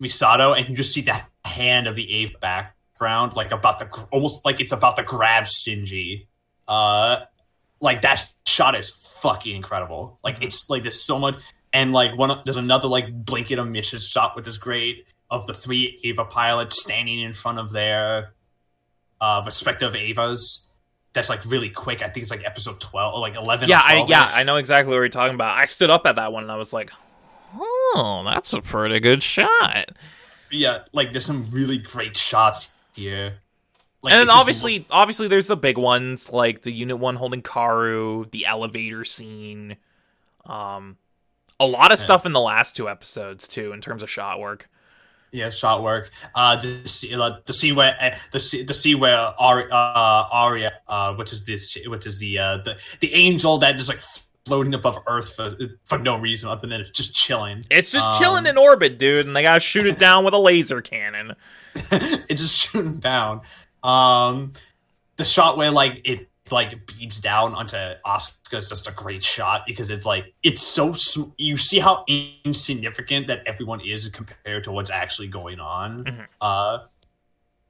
misato and you just see that hand of the Eva background like about gr- almost like it's about to grab shinji. Uh like that shot is fucking incredible like it's like there's so much and like one of- there's another like blanket of misses shot with this great of the three Eva pilots standing in front of their uh respective Avas. That's like really quick. I think it's like episode twelve or like eleven. yeah i yeah i know exactly what you're talking about i stood up at that one and i was like oh that's a pretty good shot Yeah, like there's some really great shots here. Like, and then obviously looks- obviously there's the big ones like the unit 1 holding Kaworu the elevator scene um a lot of Yeah. stuff in the last two episodes too in terms of shot work yeah, shot work. Uh, the uh, the scene where uh, the the scene where Ari, uh, Arael, uh, which is this, which is the uh, the the angel that is like floating above Earth for for no reason other than it's just chilling. It's just Um, chilling in orbit, dude, and they gotta shoot it down with a laser cannon. <laughs> it's just shooting down. Um, the shot where like it like beams down onto Asuka is just a great shot because it's like it's so sm- you see how insignificant that everyone is compared to what's actually going on. Mhm. Uh,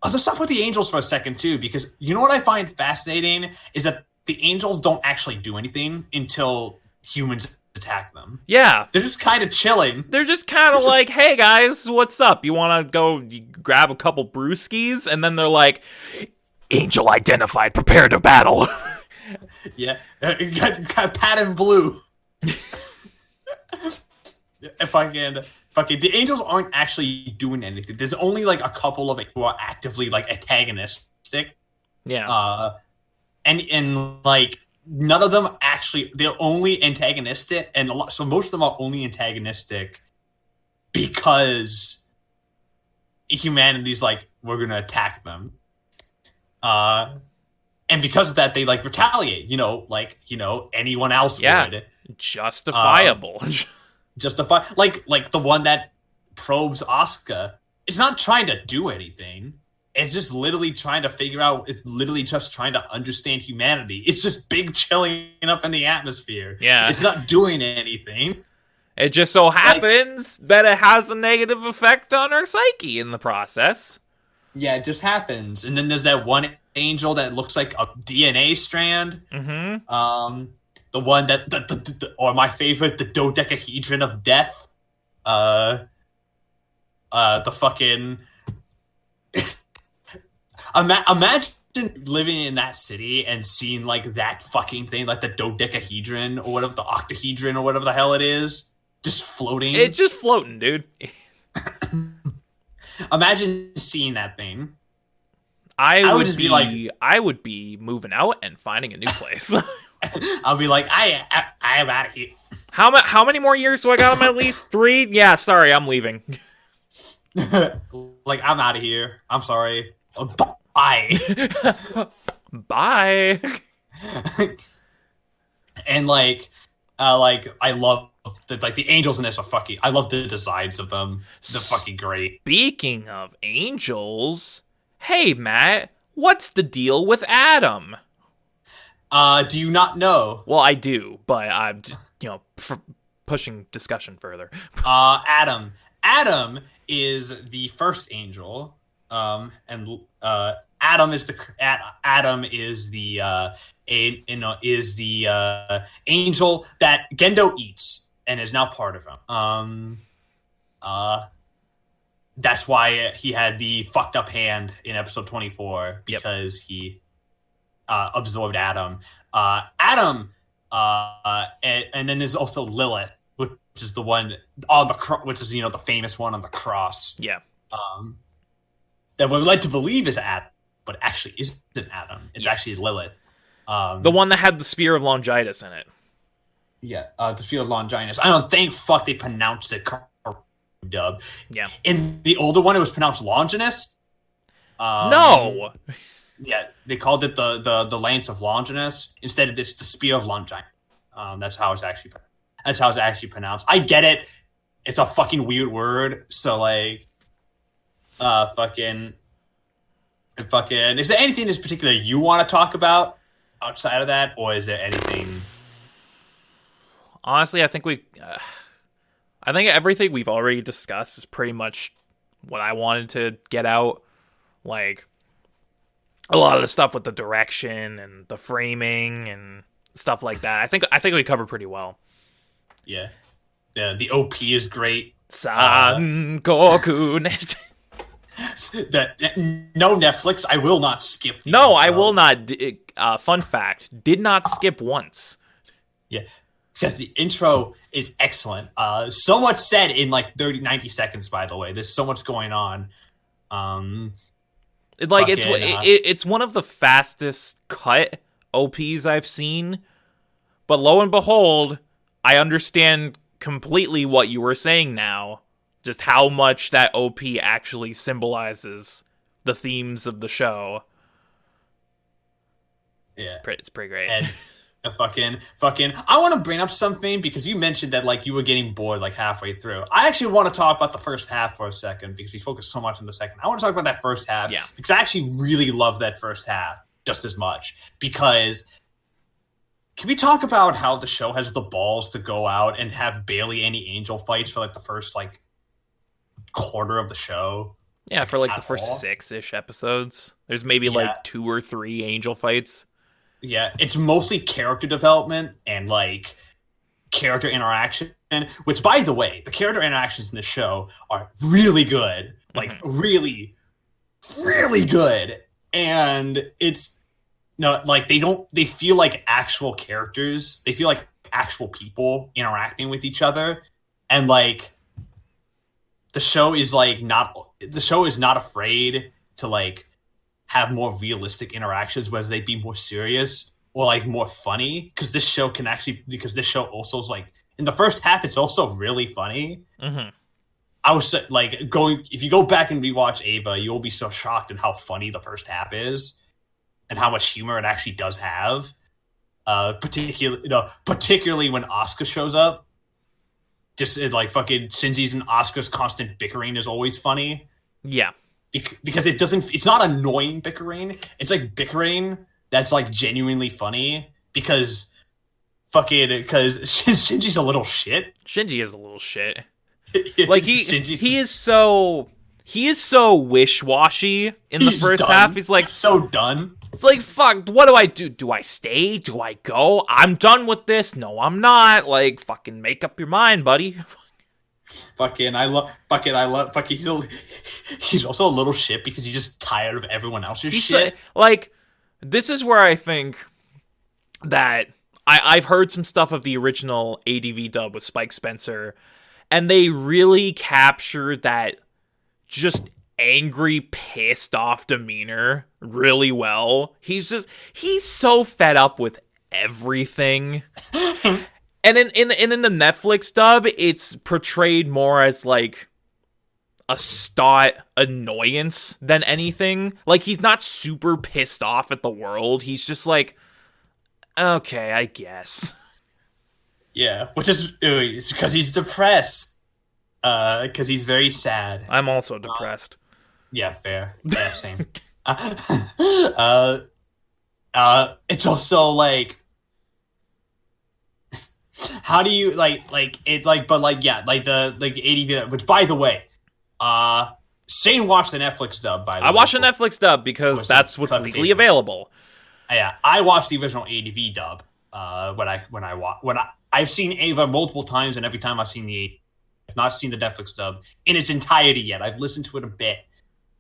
let's talk about the angels for a second too, because you know what I find fascinating is that the angels don't actually do anything until humans attack them. Yeah, They're just kind of chilling. they're just kind of <laughs> like, "Hey guys, what's up? You want to go grab a couple brewskis?" And then they're like, "Angel identified, prepare to battle." <laughs> Yeah, <laughs> got, got Pattern Blue. if I can, fucking the angels aren't actually doing anything. There's only like a couple of it who are actively like antagonistic, yeah, uh, and and like none of them actually. They're only antagonistic, and a lot. So most of them are only antagonistic because humanity's like we're gonna attack them. Uh, and because of that, they like retaliate. You know, like you know anyone else Yeah. would justifiable. justify. Like like the one that probes Asuka. It's not trying to do anything. It's just literally trying to figure out. It's literally just trying to understand humanity. It's just big chilling up in the atmosphere. yeah, It's not doing anything. it just so happens that it has a negative effect on our psyche in the process. Yeah, it just happens. And then there's that one angel that looks like a DNA strand. Mm-hmm. Um, the one that, the, the, the- or my favorite, the dodecahedron of death. Uh, uh, the fucking. <laughs> Ima- imagine living in that city and seeing like that fucking thing, like the dodecahedron or whatever, the octahedron or whatever the hell it is, just floating. It's just floating, dude. <laughs> imagine seeing that thing I, I would would, just be, be like- I would be moving out and finding a new place. <laughs> <laughs> I'll be like, I, I, I am out of here. how ma- how many more years do I got on my lease? Three? Yeah, sorry, I'm leaving. like, I'm out of here. I'm sorry. Uh, Bye. <laughs> Bye. and like, uh, like I love the, like the angels in this are fucking. I love the designs of them. They're fucking great. Speaking of angels, hey Matt, what's the deal with Adam? Uh, do you not know? Well, I do, but I'm you know f- pushing discussion further. <laughs> Uh, Adam. Adam is the first angel. Um, and uh, Adam is the Adam is the uh, a, you know is the uh, angel that Gendo eats and is now part of him. Um, uh, that's why he had the fucked up hand in episode twenty four because he uh, absorbed Adam. Uh, Adam, uh, and, and then there's also Lilith, which is the one on the cro- which is you know the famous one on the cross. Yeah. Um, that we like to believe is Adam, but actually isn't Adam. It's Yes. actually Lilith. Um, The one that had the spear of Longinus in it. yeah, uh, the field of Longinus. I don't think fuck they pronounced it dub. Yeah. In the older one, it was pronounced Longinus. Um, no. <laughs> Yeah, they called it the the the lance of Longinus instead of this the spear of Longine. Um, that's how it's actually that's how it's actually pronounced. I get it. It's a fucking weird word. So like, uh, fucking, and fucking. Is there anything in particular you want to talk about outside of that, or is there anything? Honestly, I think we uh, I think everything we've already discussed is pretty much what I wanted to get out. Like a lot of the stuff with the direction and the framing and stuff like that. I think I think we covered pretty well. Yeah, the the OP is great. San Goku. <laughs> <laughs> that, that- no Netflix. I will not skip. No, I will not. Uh, fun fact: did not skip once. Yeah, because the intro is excellent. Uh, so much said in like 30, 90 seconds. By the way, there's so much going on. Um, It, like it's Fucking, uh, it, it's one of the fastest cut OPs I've seen. But lo and behold, I understand completely what you were saying now. Just how much that OP actually symbolizes the themes of the show. yeah, It's pretty great. and <laughs> a fucking fucking. I want to bring up something because you mentioned that like you were getting bored like halfway through. I actually want to talk about the first half for a second because we focused so much on the second. I want to talk about that first half Yeah. because I actually really love that first half just as much because. Can we talk about how the show has the balls to go out and have barely any angel fights for like the first like quarter of the show? yeah, for like the first all. six ish episodes, there's maybe Yeah. like two or three angel fights. Yeah, it's mostly character development and like character interaction. Which, by the way, the character interactions in the show are really good. Like, mm-hmm. really, really good. And it's no, like they don't. They feel like actual characters. They feel like actual people interacting with each other, and like the show is like not. The show is not afraid to like have more realistic interactions, whether they be more serious or like more funny. Because this show can actually, because this show also is like in the first half, it's also really funny. hmm I was like going if you go back and rewatch Eva, you'll be so shocked at how funny the first half is and how much humor it actually does have. Uh, particularly, you know, particularly when Asuka shows up. Just uh, like fucking Shinji's and Asuka's constant bickering is always funny. Yeah, bec- because it doesn't it's not annoying bickering. It's like bickering that's like genuinely funny because fucking because <laughs> shinji's a little shit. Shinji is a little shit. <laughs> like he Shinji's- he is so he is so wish-washy in the he's first done. half. He's like so done it's like fuck what do i do? Do i stay? Do i go? I'm done with this. No i'm not. Like fucking make up your mind buddy. Fucking i love fucking i love fucking he's, a, <laughs> he's also a little shit because he's just tired of everyone else's He's shit. like this is where i think that I, i've heard some stuff of the original adv dub with spike spencer and they really capture that just angry, pissed off demeanor really well. He's just he's so fed up with everything. <laughs> and in in and in the Netflix dub, it's portrayed more as like a stot annoyance than anything. Like he's not super pissed off at the world. He's just like okay, I guess. Yeah, which is because he's depressed. Uh, because he's very sad. I'm also depressed. Uh, yeah, fair. Yeah, same. <laughs> <laughs> uh, uh, it's also like, <laughs> how do you like like it like but like yeah like the like eighty which by the way, uh, Shane watched the Netflix dub. By the way. I way, watched the Netflix dub because that's what's legally available. Yeah, I watched the original ADV dub. Uh, when I when I watch when I I've seen Eva multiple times, and every time I've seen the I've not seen the Netflix dub in its entirety yet. I've listened to it a bit,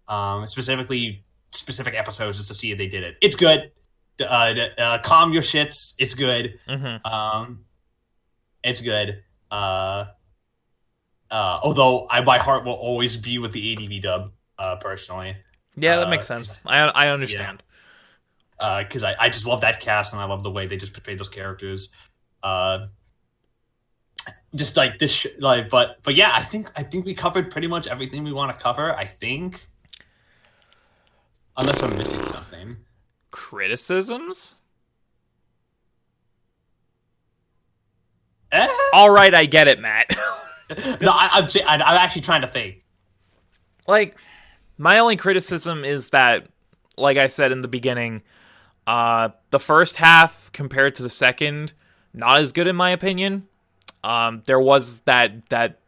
um, specifically specific episodes just to see if they did it. It's good. Uh, uh, calm your shits. It's good. Mm-hmm. Um, it's good. Uh, uh, although I, my heart will always be with the ADV dub, uh, personally. Yeah, that makes sense. I I understand. Because yeah. uh, I, I just love that cast and I love the way they just portray those characters. Uh, just like this sh- like but but yeah i think i think we covered pretty much everything we want to cover i think unless i'm missing something. Criticisms? Eh? all right i get it matt. <laughs> No I, I'm, I'm actually trying to think. Like my only criticism is that like i said in the beginning uh the first half compared to the second not as good in my opinion. Um, there was that that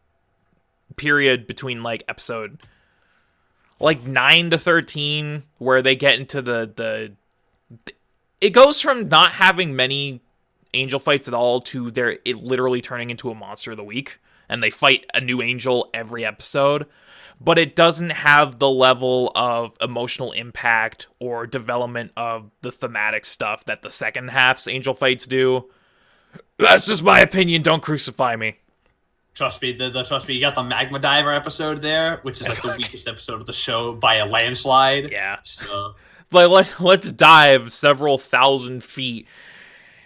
period between like episode like 9 to 13 where they get into the the it goes from not having many angel fights at all to their it literally turning into a monster of the week and they fight a new angel every episode but it doesn't have the level of emotional impact or development of the thematic stuff that the second half's angel fights do that's just my opinion. Don't crucify me. Trust me, the, the, trust me. You got the magma diver episode there, which is like the <laughs> weakest episode of the show by a landslide. Yeah. So. <laughs> Like let let's dive several thousand feet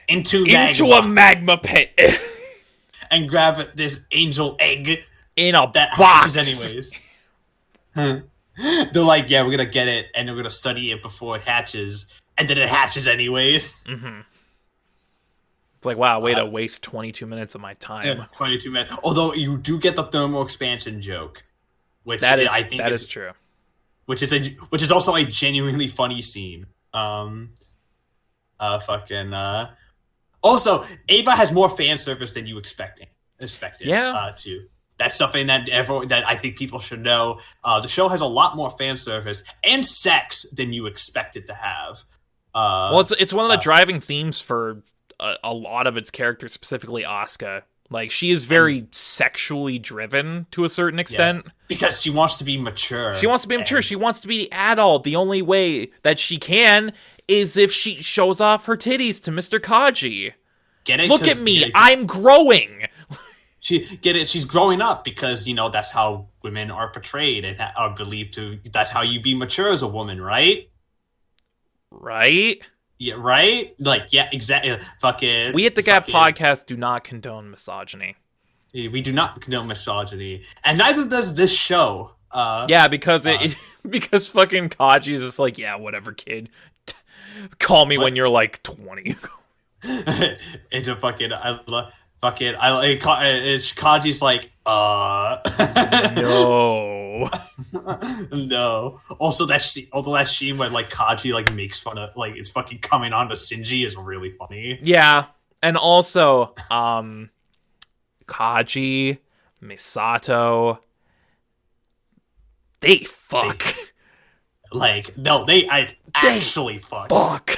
into into magma. a magma pit <laughs> and grab this angel egg in a that box. hatches anyways. They're like, yeah, we're gonna get it, and we're gonna study it before it hatches, and then it hatches anyways. Mm-hmm. It's like, wow, way uh, to waste 22 minutes of my time. Yeah, 22 minutes. Although you do get the thermal expansion joke, which that is, I think that is, is true. Which is a which is also a genuinely funny scene. Um, uh, fucking. Uh, also, Eva has more fan service than you expecting expected. Yeah. Uh, too. That's something that everyone that I think people should know. Uh, the show has a lot more fan service and sex than you expect it to have. Uh, well, it's it's one of the uh, driving themes for a, a lot of its characters, specifically Asuka. Like she is very and, sexually driven to a certain extent yeah, because she wants to be mature. She wants to be and, mature. She wants to be the adult. The only way that she can is if she shows off her titties to Mr. Kaji. Get it? Look at me. I'm growing. She get it. She's growing up because you know that's how women are portrayed and are believed to. That's how you be mature as a woman, right? Right. Yeah, right? Like, yeah, exactly. Fucking. We at the Gap podcast do not condone misogyny. We do not condone misogyny, and neither does this show. Uh, yeah, because uh, it, <laughs> because fucking Kaji is just like, yeah, whatever, kid. <laughs> Call me when you're like twenty. <laughs> Into fucking, I love fucking I like it's Kaji's like uh no <laughs> no also that scene although that scene where like Kaji like makes fun of like it's fucking coming on to Shinji is really funny yeah and also um Kaji Misato they fuck they, like no they I actually they fuck fuck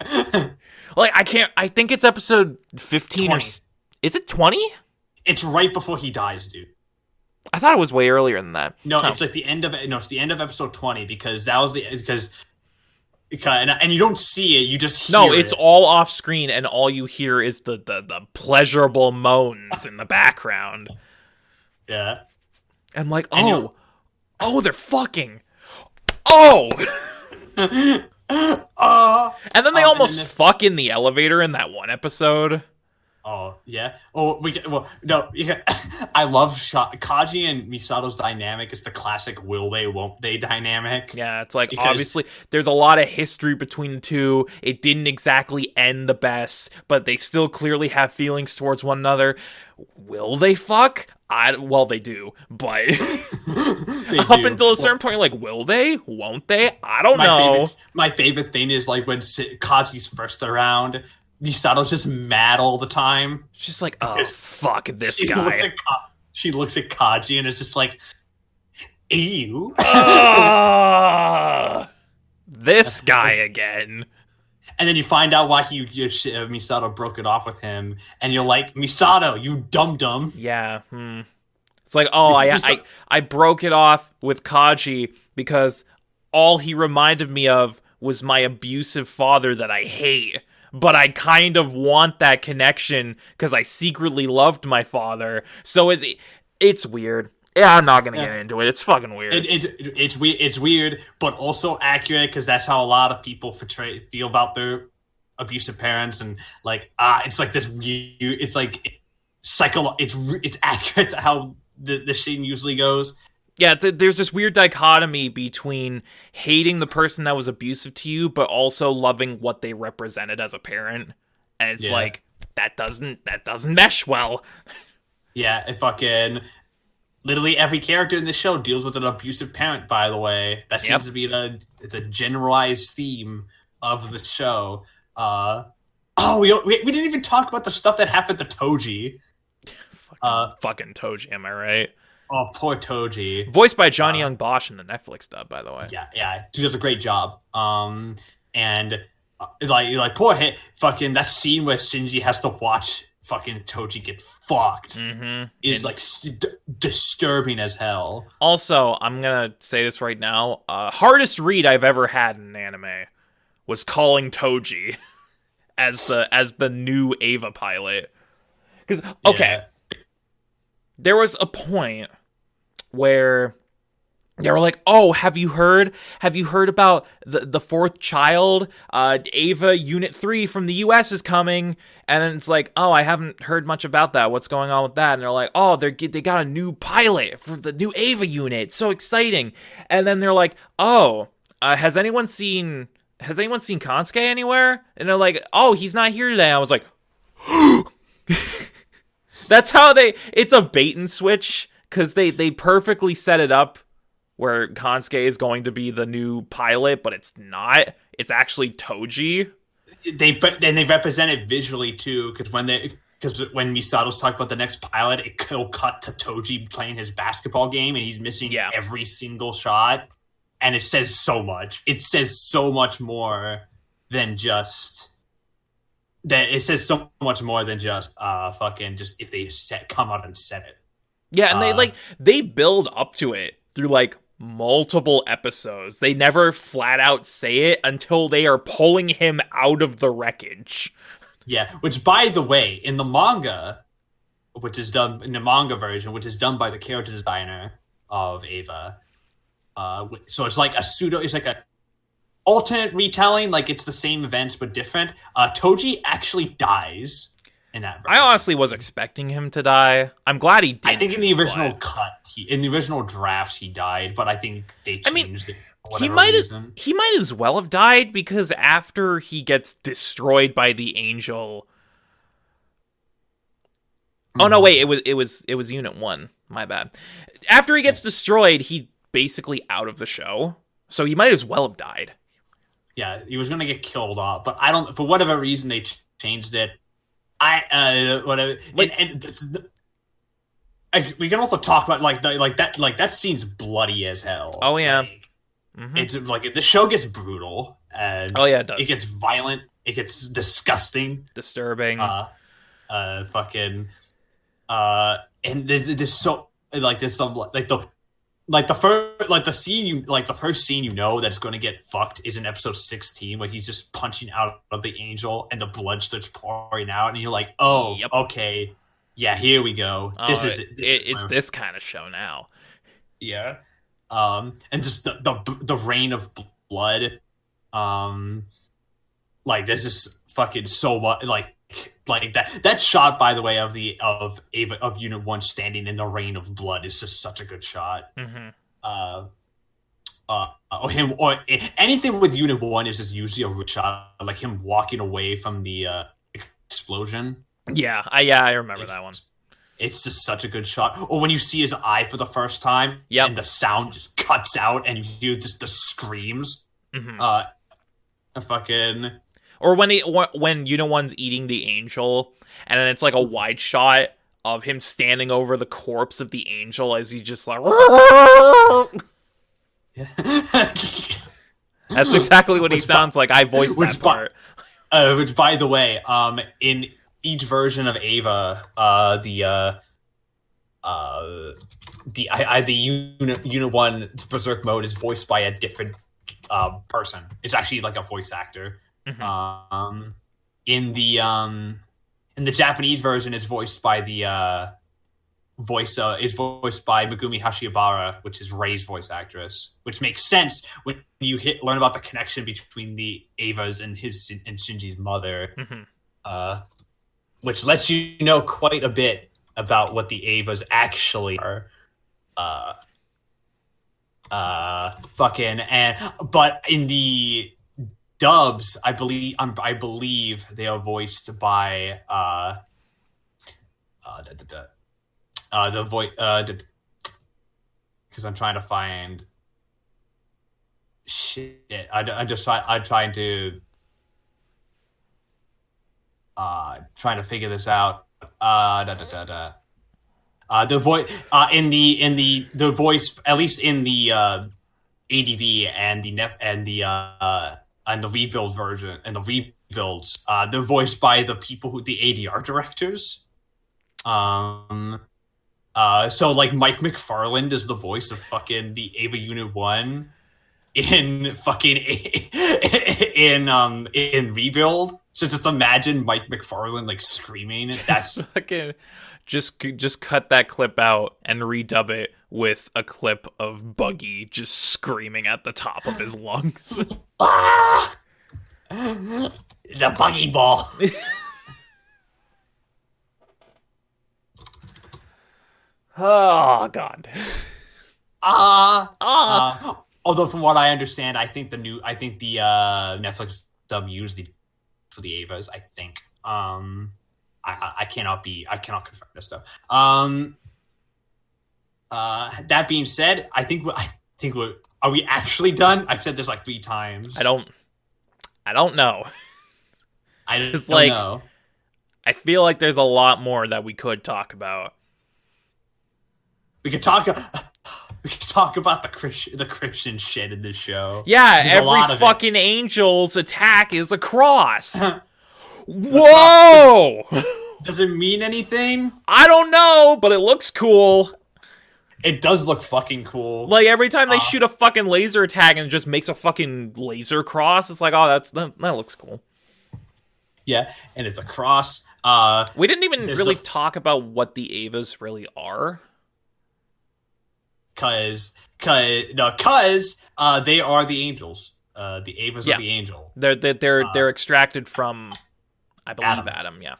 <laughs> like I can't I think it's episode 15 20. or is it 20? It's right before he dies, dude. I thought it was way earlier than that. No, oh. it's like the end of no, it's the end of episode 20 because that was the because and, and you don't see it, you just No, it's it. all off screen and all you hear is the the, the pleasurable moans in the background. Yeah. I'm like, "Oh, Oh, they're fucking. Oh, uh, <laughs> and then they Oh, almost then this- fuck in the elevator in that one episode. Oh yeah. Oh, we get, well no. Yeah. <laughs> I love Sha- Kaji and Misato's dynamic. It's the classic will they won't they dynamic. Yeah, it's like Because- obviously there's a lot of history between the two. It didn't exactly end the best, but they still clearly have feelings towards one another. Will they fuck? I well, they do, but <laughs> They <laughs> up do. until a Well, certain point, like, will they? Won't they? I don't my know. favorite my favorite thing is like when Kaji's first around, Misato's just mad all the time. She's like, oh fuck this She guy. at Ka- she looks at Kaji and is just like, ew. Ah, this <laughs> guy again. and then you find out why he you, uh, Misato broke it off with him, and you're like, Misato, you dum dum. Yeah. Hmm. It's like, oh, I, I I broke it off with Kaji because all he reminded me of was my abusive father that I hate. But I kind of want that connection because I secretly loved my father. So it's it's weird. Yeah, I'm not gonna Yeah. get into it. It's fucking weird. It, it's it's weird. It's weird, but also accurate because that's how a lot of people portray feel about their abusive parents, and like ah, it's like this. It's like psycho. It's it's accurate to how the the scene usually goes. Yeah, th- there's this weird dichotomy between hating the person that was abusive to you, but also loving what they represented as a parent. And it's Yeah. like that doesn't that doesn't mesh well. <laughs> Yeah, it fucking literally every character in the show deals with an abusive parent. By the way, that seems Yep. to be a it's a generalized theme of the show. Uh, oh, we, we we didn't even talk about the stuff that happened to Toji. <laughs> Fucking, Uh, fucking Toji, am I right? Oh, poor Toji. Voiced by John uh, Yong Bosch in the Netflix dub, by the way. Yeah, yeah, he does a great job. Um, and uh, like like poor hit fucking that scene where Shinji has to watch fucking Toji get fucked Mm-hmm. is like s- d- disturbing as hell. Also, I'm gonna say this right now. Uh, hardest read I've ever had in an anime was calling Toji <laughs> as the as the new Eva pilot. Because okay, Yeah. there was a point where they were like, "Oh, have you heard? Have you heard about the the fourth child? Uh, Eva Unit Three from the U.S. is coming." And then it's like, "Oh, I haven't heard much about that. What's going on with that?" And they're like, "Oh, they they got a new pilot for the new Eva unit. So exciting!" And then they're like, "Oh, uh, has anyone seen?" Has anyone seen Kensuke anywhere? And they're like, "Oh, he's not here today." I was like, <gasps> <gasps> That's how they. It's a bait and switch because they they perfectly set it up where Kensuke is going to be the new pilot, but it's not. It's actually Toji. they but then they represent it visually too because when they because when Misato's talking about the next pilot, it will cut to Toji playing his basketball game and he's missing Yeah. every single shot, and it says so much. It says so much more than just that. It says so much more than just uh fucking just if they set come out and said it. Yeah, and they Uh. like they build up to it through like multiple episodes. They never flat out say it until they are pulling him out of the wreckage. Yeah, which by the way, in the manga, which is done in the manga version, which is done by the character designer of Eva. Uh, so it's like a pseudo, it's like a alternate retelling, like it's the same events but different. Uh, Toji actually dies in that. I honestly was expecting him to die. I'm glad he did. I think in the original but- cut, he, in the original drafts, he died, but I think they I mean, changed it. for he might have reason. he might as well have died because after he gets destroyed by the angel Oh no, Mhm. wait, it was it was it was unit 1. My bad. After he gets destroyed, he basically out of the show. So he might as well have died. Yeah, he was gonna get killed off, but I don't. For whatever reason, they ch- changed it. I uh whatever. Like- and, and I, we can also talk about like the, like that like that scene's bloody as hell. Oh, yeah. Like, Mhm. it's like the show gets brutal and Oh yeah, it does. it gets violent. It gets disgusting. Disturbing. Uh, uh, fucking, uh, and there's there's so like there's some like the like the first like the scene you like the first scene you know that's going to get fucked is in episode 16 where he's just punching out of the angel and the blood starts pouring out and you're like oh Yep. okay yeah here we go this Oh, is it, this it- is it's this kind of show now. yeah um, and just the, the the rain of blood. Um, like there's just fucking so much like like that that shot by the way of the of Eva of Unit One standing in the rain of blood is just such a good shot. hmm Uh, uh, or him or anything with Unit One is just usually a good shot, like him walking away from the uh, explosion. Yeah, I yeah I remember that one. It's just such a good shot. Or when you see his eye for the first time, yeah, and the sound just cuts out, and you hear just the screams. hmm Uh, a fucking Or when he when you know one's eating the angel, and then it's like a wide shot of him standing over the corpse of the angel as he just like. <laughs> That's exactly what he Which by- sounds like. I voiced that by- part. <laughs> Uh, which, by the way, um, in each version of Eva, uh, the uh, uh, the I, I the unit unit one berserk mode is voiced by a different uh person. It's actually like a voice actor. Mhm. Um, in the um, in the Japanese version, it's voiced by the uh, voice uh, is voiced by Megumi Hayashibara, which is Rei's voice actress, which makes sense when you hit learn about the connection between the Evas and his and Shinji's mother, Mhm. uh, which lets you know quite a bit about what the Evas actually are. Uh, uh, fucking and but in the dubs, I believe um, I believe they are voiced by uh, uh, da, da, da, uh the voice uh because I'm trying to find shit. I, I'm just trying. I'm trying to uh trying to figure this out. Uh, da, da, da, da. Uh, the voice uh, in the in the the voice at least in the uh, ADV and the and the uh, and the rebuild version and the rebuilds uh, they're voiced by the people who the ADR directors. Um, uh, so like Mike McFarland is the voice of fucking the Eva Unit One in <laughs> fucking <laughs> in um in rebuild. So just imagine Mike McFarland like screaming. <laughs> That's fucking just just cut that clip out and redub it with a clip of Buggy just screaming at the top of his lungs. <laughs> ah! the buggy ball. oh <laughs> god. Ah. <laughs> Ah. Uh, although from what I understand, I think the new I think the uh Netflix dub used the for the Evas, I think. Um I, I, I cannot be I cannot confirm this stuff. Um uh that being said, I think I think we're are we actually done? I've said this like three times. I don't I don't know. I don't like- know. I feel like there's a lot more that we could talk about. We could talk we could talk about the Christian the Christian shit in this show. Yeah, There's a lot every fucking angel's attack is a cross. <laughs> Whoa! Does it mean anything? I don't know, but it looks cool. It does look fucking cool. Like every time they Uh. shoot a fucking laser tag and it just makes a fucking laser cross, it's like, oh, that's that, that looks cool. Yeah, and it's a cross. Uh, We didn't even really talk about what the Evas really are. cause, cause, no, cause, uh, they are the angels. Uh, the Evas Yeah. of the angel. They're they're they're, Uh, they're extracted from, I believe Adam. Adam. Yeah.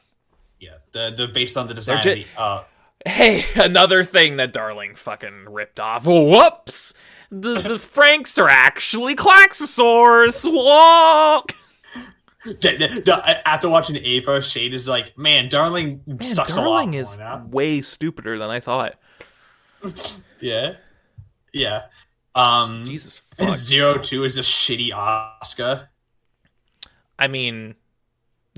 Yeah, they're, they're based on the design. They're of the, uh, Hey, <laughs> another thing that Darling fucking ripped off. Whoops! The the Franxx are actually Klaxosaurs. Whoa! <laughs> th- th- no, after watching Eva, Shane is like, man, Darling Man, sucks Darling a lot Darling is way stupider than I thought. <laughs> Yeah, yeah. Um, Jesus fuck. Zero Two is a shitty Asuka. I mean,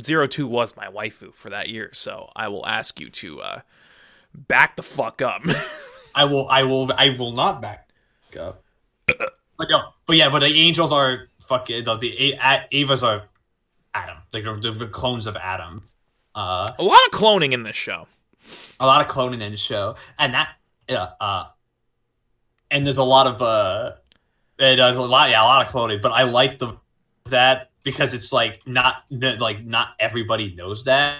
Zero Two was my waifu for that year, so I will ask you to uh, back the fuck up. <laughs> I will, I will, I will not back up. But no, but yeah, but the angels are fucking the, the A- Evas are Adam, like the, the clones of Adam. Uh, a lot of cloning in this show. a lot of cloning in the show, and that, uh, uh and there's a lot of uh, it does a lot, yeah, a lot of cloning. But I like the that because it's like not like not everybody knows that.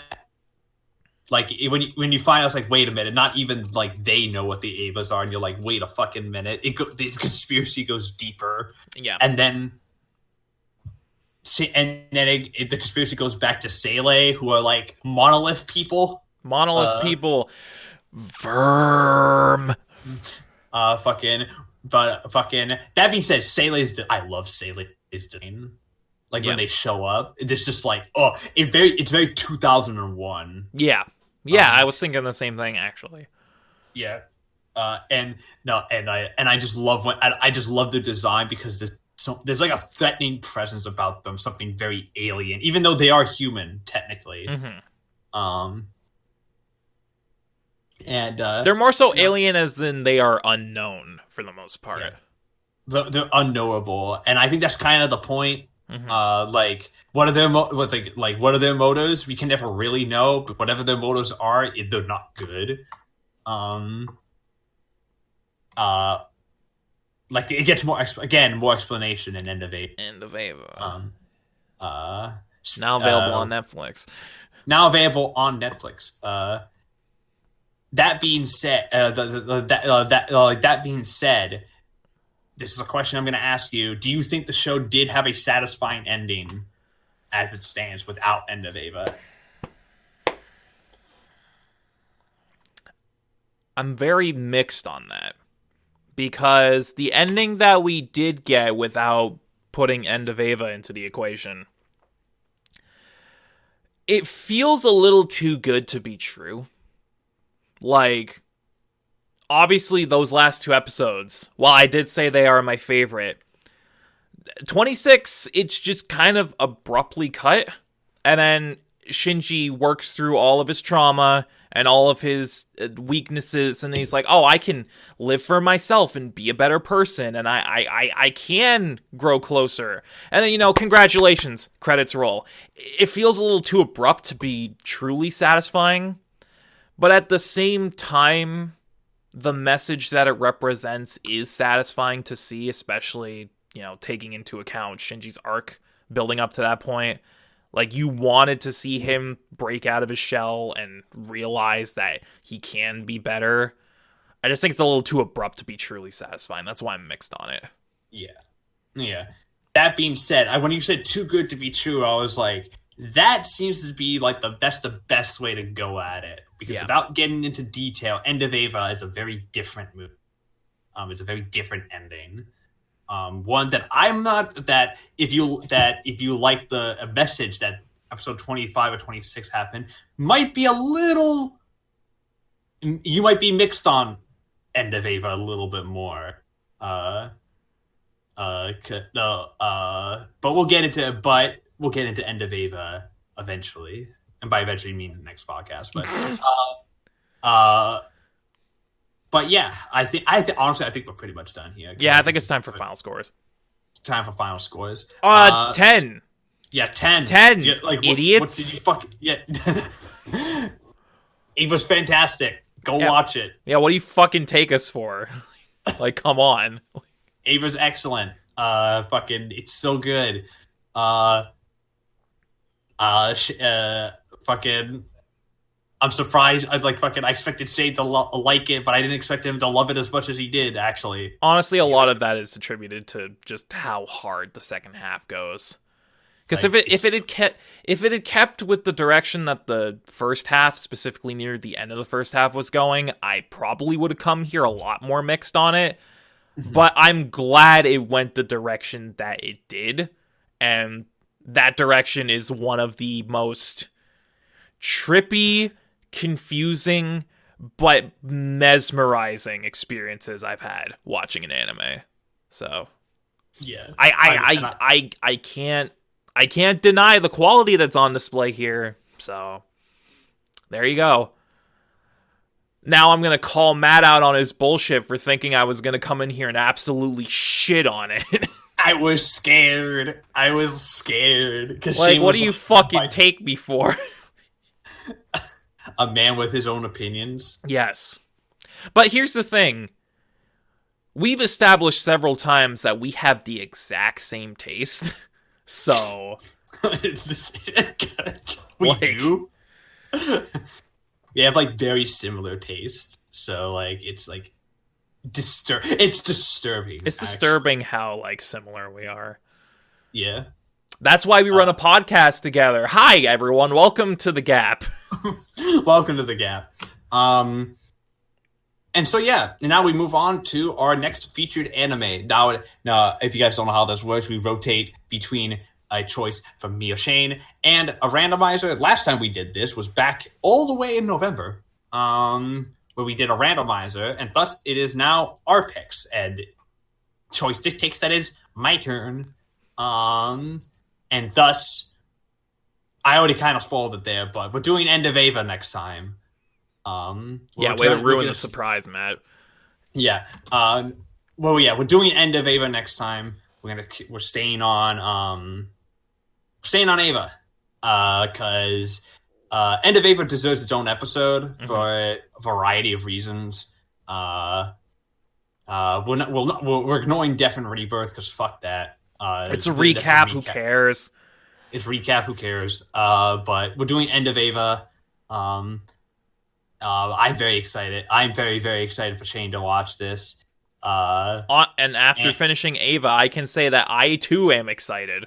Like when you, when you find out, it's like, wait a minute, not even like they know what the Evas are, and you're like, wait a fucking minute. It go, the conspiracy goes deeper, Yeah. and then. And then it, it, the conspiracy goes back to SEELE, who are like monolith people. Monolith uh, people. Verm. Uh, fucking, but fucking. That being said, SEELE's. I love SEELE's design. Like Yeah. when they show up, it's just like, oh, it very, it's very 2001. Yeah. Yeah, Um, I was thinking the same thing actually. Yeah. Uh, and no, and I and I just love when I, I just love the design because there's so there's like a threatening presence about them, something very alien, even though they are human technically. hmm Um, and uh, They're more so alien as in they are unknown for the most part. Yeah. they're, they're unknowable, and I think that's kind of the point. Mhm. Uh, like what are their mo- what's like like what are their motives? We can never really know, but whatever their motives are, it, they're not good. Um. Uh, like it gets more exp- again more explanation in End of Eight. End of Eva. Um. Uh. now available uh, on Netflix. now available on Netflix. Uh, that being said, uh, the, the, the, that uh, that uh, that being said, this is a question I'm going to ask you. Do you think the show did have a satisfying ending, as it stands, without End of Eva? I'm very mixed on that because the ending that we did get without putting End of Eva into the equation, it feels a little too good to be true. Like, obviously, those last two episodes, while I did say they are my favorite, 26, it's just kind of abruptly cut. And then Shinji works through all of his trauma and all of his uh, weaknesses, and he's like, "Oh, I can live for myself and be a better person, and I, I, I, I can grow closer." And then, you know, congratulations, credits roll. It feels a little too abrupt to be truly satisfying, but at the same time, the message that it represents is satisfying to see, especially you know taking into account Shinji's arc building up to that point. Like you wanted to see him break out of his shell and realize that he can be better. I just think it's a little too abrupt to be truly satisfying. That's why I'm mixed on it. Yeah, yeah. That being said, I, when you said too good to be true, I was like, that seems to be like the that's the best way to go at it because Yeah. without getting into detail, End of Eva is a very different movie. Um, it's a very different ending. Um, one that I'm not that if you that if you like the a message that episode 25 or 26 happened might be a little you might be mixed on End of Eva a little bit more. Uh, uh, uh, but we'll get into it. but we'll get into End of Eva eventually, and by eventually means the next podcast. But <laughs> uh, uh, but yeah, I think I th- honestly I think we're pretty much done here. Yeah, I think it's time for final scores. time for final scores. Uh, 10. yeah, ten. 10, Yeah, like what, idiots. What did you fuck? Yeah, <laughs> it was fantastic. Go Yeah. watch it. Yeah, what do you fucking take us for? <laughs> like, come on. Eva's excellent. Uh, fucking, it's so good. Uh, uh, sh- uh, fucking. I'm surprised. I like fucking. I expected Shane to lo- like it, but I didn't expect him to love it as much as he did. Actually, Honestly, a lot of that is attributed to just how hard the second half goes. Because if it if it had kept if it had kept with the direction that the first half, specifically near the end of the first half, was going, I probably would have come here a lot more mixed on it. But I'm glad it went the direction that it did, and that direction is one of the most trippy, confusing, but mesmerizing experiences I've had watching an anime. So yeah. I I I- I, I, I- can't I can't deny the quality that's on display here. So there you go. Now I'm gonna call Matt out on his bullshit for thinking I was gonna come in here and absolutely shit on it. <laughs> I was scared. I was scared because like, what do you fucking my- take me for? <laughs> a man with his own opinions. yes, but here's the thing. We've established several times that we have the exact same taste. <laughs> So <laughs> we Like- do. we have like very similar tastes. So like it's like disturb. It's disturbing. It's actually. disturbing how like similar we are. Yeah. That's why we run a podcast together. Hi everyone, welcome to the Gap. <laughs> Welcome to the Gap. Um, and so yeah, and now we move on to our next featured anime. Now, now, if you guys don't know how this works, we rotate between a choice from me or Shane and a randomizer. Last time we did this was back all the way in November, um, where we did a randomizer, and thus it is now our picks. And choice dictates that it's my turn. Um, and thus I already kind of spoiled it there, but we're doing End of Eva next time. Um, Yeah, way to we're ruin the surprise, Matt. Yeah. Um, well, yeah, we're doing End of Eva next time. We're gonna we're staying on um, staying on Eva, Uh because uh, End of Eva deserves its own episode Mhm. for a variety of reasons. Uh, uh, we're not, we're, not, we're, ignoring Death and Rebirth because fuck that. Uh, It's a that's recap, who cares? it's recap who cares uh but we're doing end of eva um uh, i'm very excited i'm very very excited for shane to watch this uh and after And- finishing Eva, I can say that I too am excited.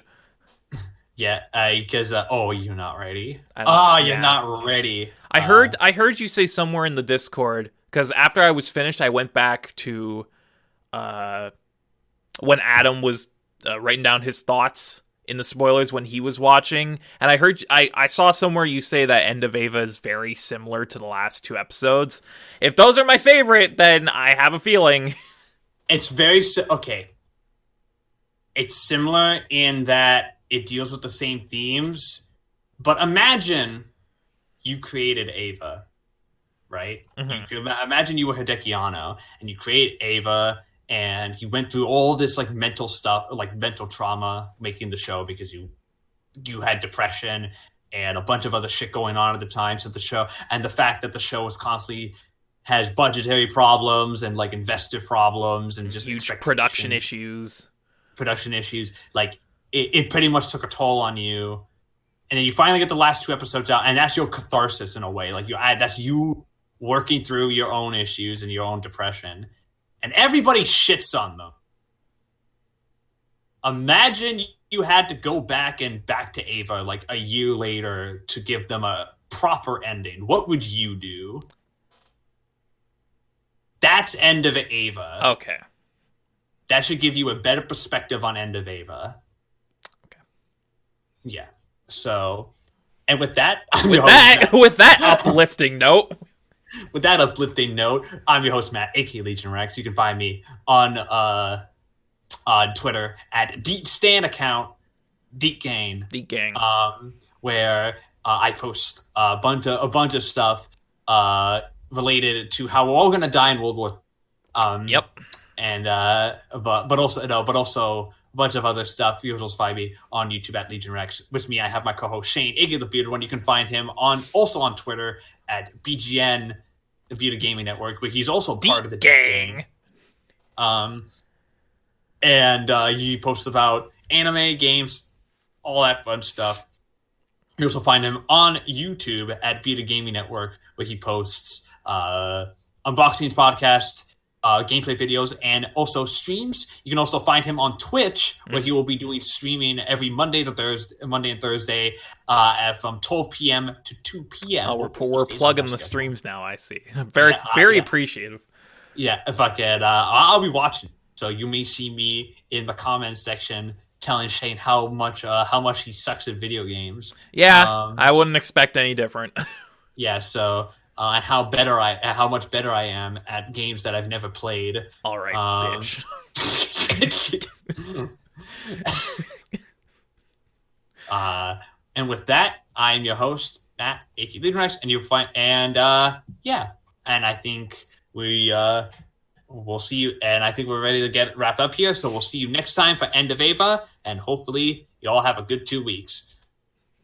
Yeah because uh, oh you're not ready oh you're yeah. not ready I heard I heard you say somewhere in the Discord because after I was finished, I went back to uh, when Adam was uh, writing down his thoughts in the spoilers when he was watching, and I heard I I saw somewhere you say that End of Eva is very similar to the last two episodes. If those are my favorite, then I have a feeling. <laughs> it's very okay it's similar in that it deals with the same themes but imagine you created eva right Mhm. you imagine you were Hideaki Anno and you create eva and you went through all this like mental stuff like mental trauma making the show because you you had depression and a bunch of other shit going on at the time so the show and the fact that the show was constantly has budgetary problems and like investor problems and just Huge production issues. production issues. Like it, it pretty much took a toll on you. And then you finally get the last two episodes out, and that's your catharsis in a way. Like you, that's you working through your own issues and your own depression, and everybody shits on them. Imagine you had to go back and back to Eva like a year later to give them a proper ending. What would you do? That's end of Eva Okay. that should give you a better perspective on End of Eva. Yeah. So, and with that, <laughs> I'm With that Matt. with that <laughs> uplifting note, with that uplifting note, I'm your host Matt, aka Legion Rex. You can find me on uh on Twitter at Deet Stan account, Deet Gain, the gang. um, where uh, I post a bunch of a bunch of stuff uh related to how we're all gonna die in World War. Um, yep. and uh but but also no but also bunch of other stuff. Will find me on youtube at legion rex. With me i have my co-host shane iggy the bearded one. You can find him on also on twitter at bgn the bearded gaming network but he's also part of the gang. um and uh he posts about anime games all that fun stuff. You also find him on youtube at bearded gaming network where he posts uh unboxings podcast uh, gameplay videos and also streams. You can also find him on Twitch, where he will be doing streaming every Monday to Thursday, Monday and Thursday, uh, at, from 12 p.m. to 2 p.m. Oh, we're, we're plugging the streams now. I see. <laughs> Very, Yeah, uh, very yeah. appreciative. Yeah, if I could, uh, I'll be watching. So you may see me in the comments section telling Shane how much uh, how much he sucks at video games. Yeah, Um, I wouldn't expect any different. <laughs> Yeah, so uh, and how better I how much better I am at games that I've never played. All right, Um, bitch. <laughs> uh, and with that, I'm your host, Matt Aka Leadrex, and you'll find and uh, yeah, and I think we uh, we'll see you, and I think we're ready to get wrapped up here. So we'll see you next time for End of Eva, and hopefully you all have a good two weeks.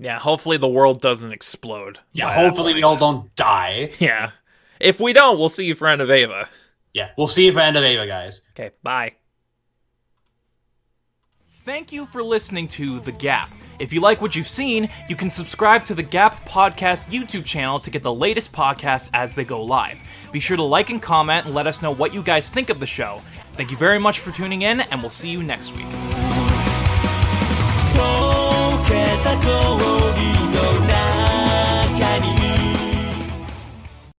Yeah, hopefully the world doesn't explode. Yeah, hopefully we all don't die. Yeah. If we don't, we'll see you for End of Eva. Yeah, we'll see you for End of Eva, guys. Okay, bye. Thank you for listening to The Gap. If you like what you've seen, you can subscribe to the Gap Podcast YouTube channel to get the latest podcasts as they go live. Be sure to like and comment and let us know what you guys think of the show. Thank you very much for tuning in, and we'll see you next week.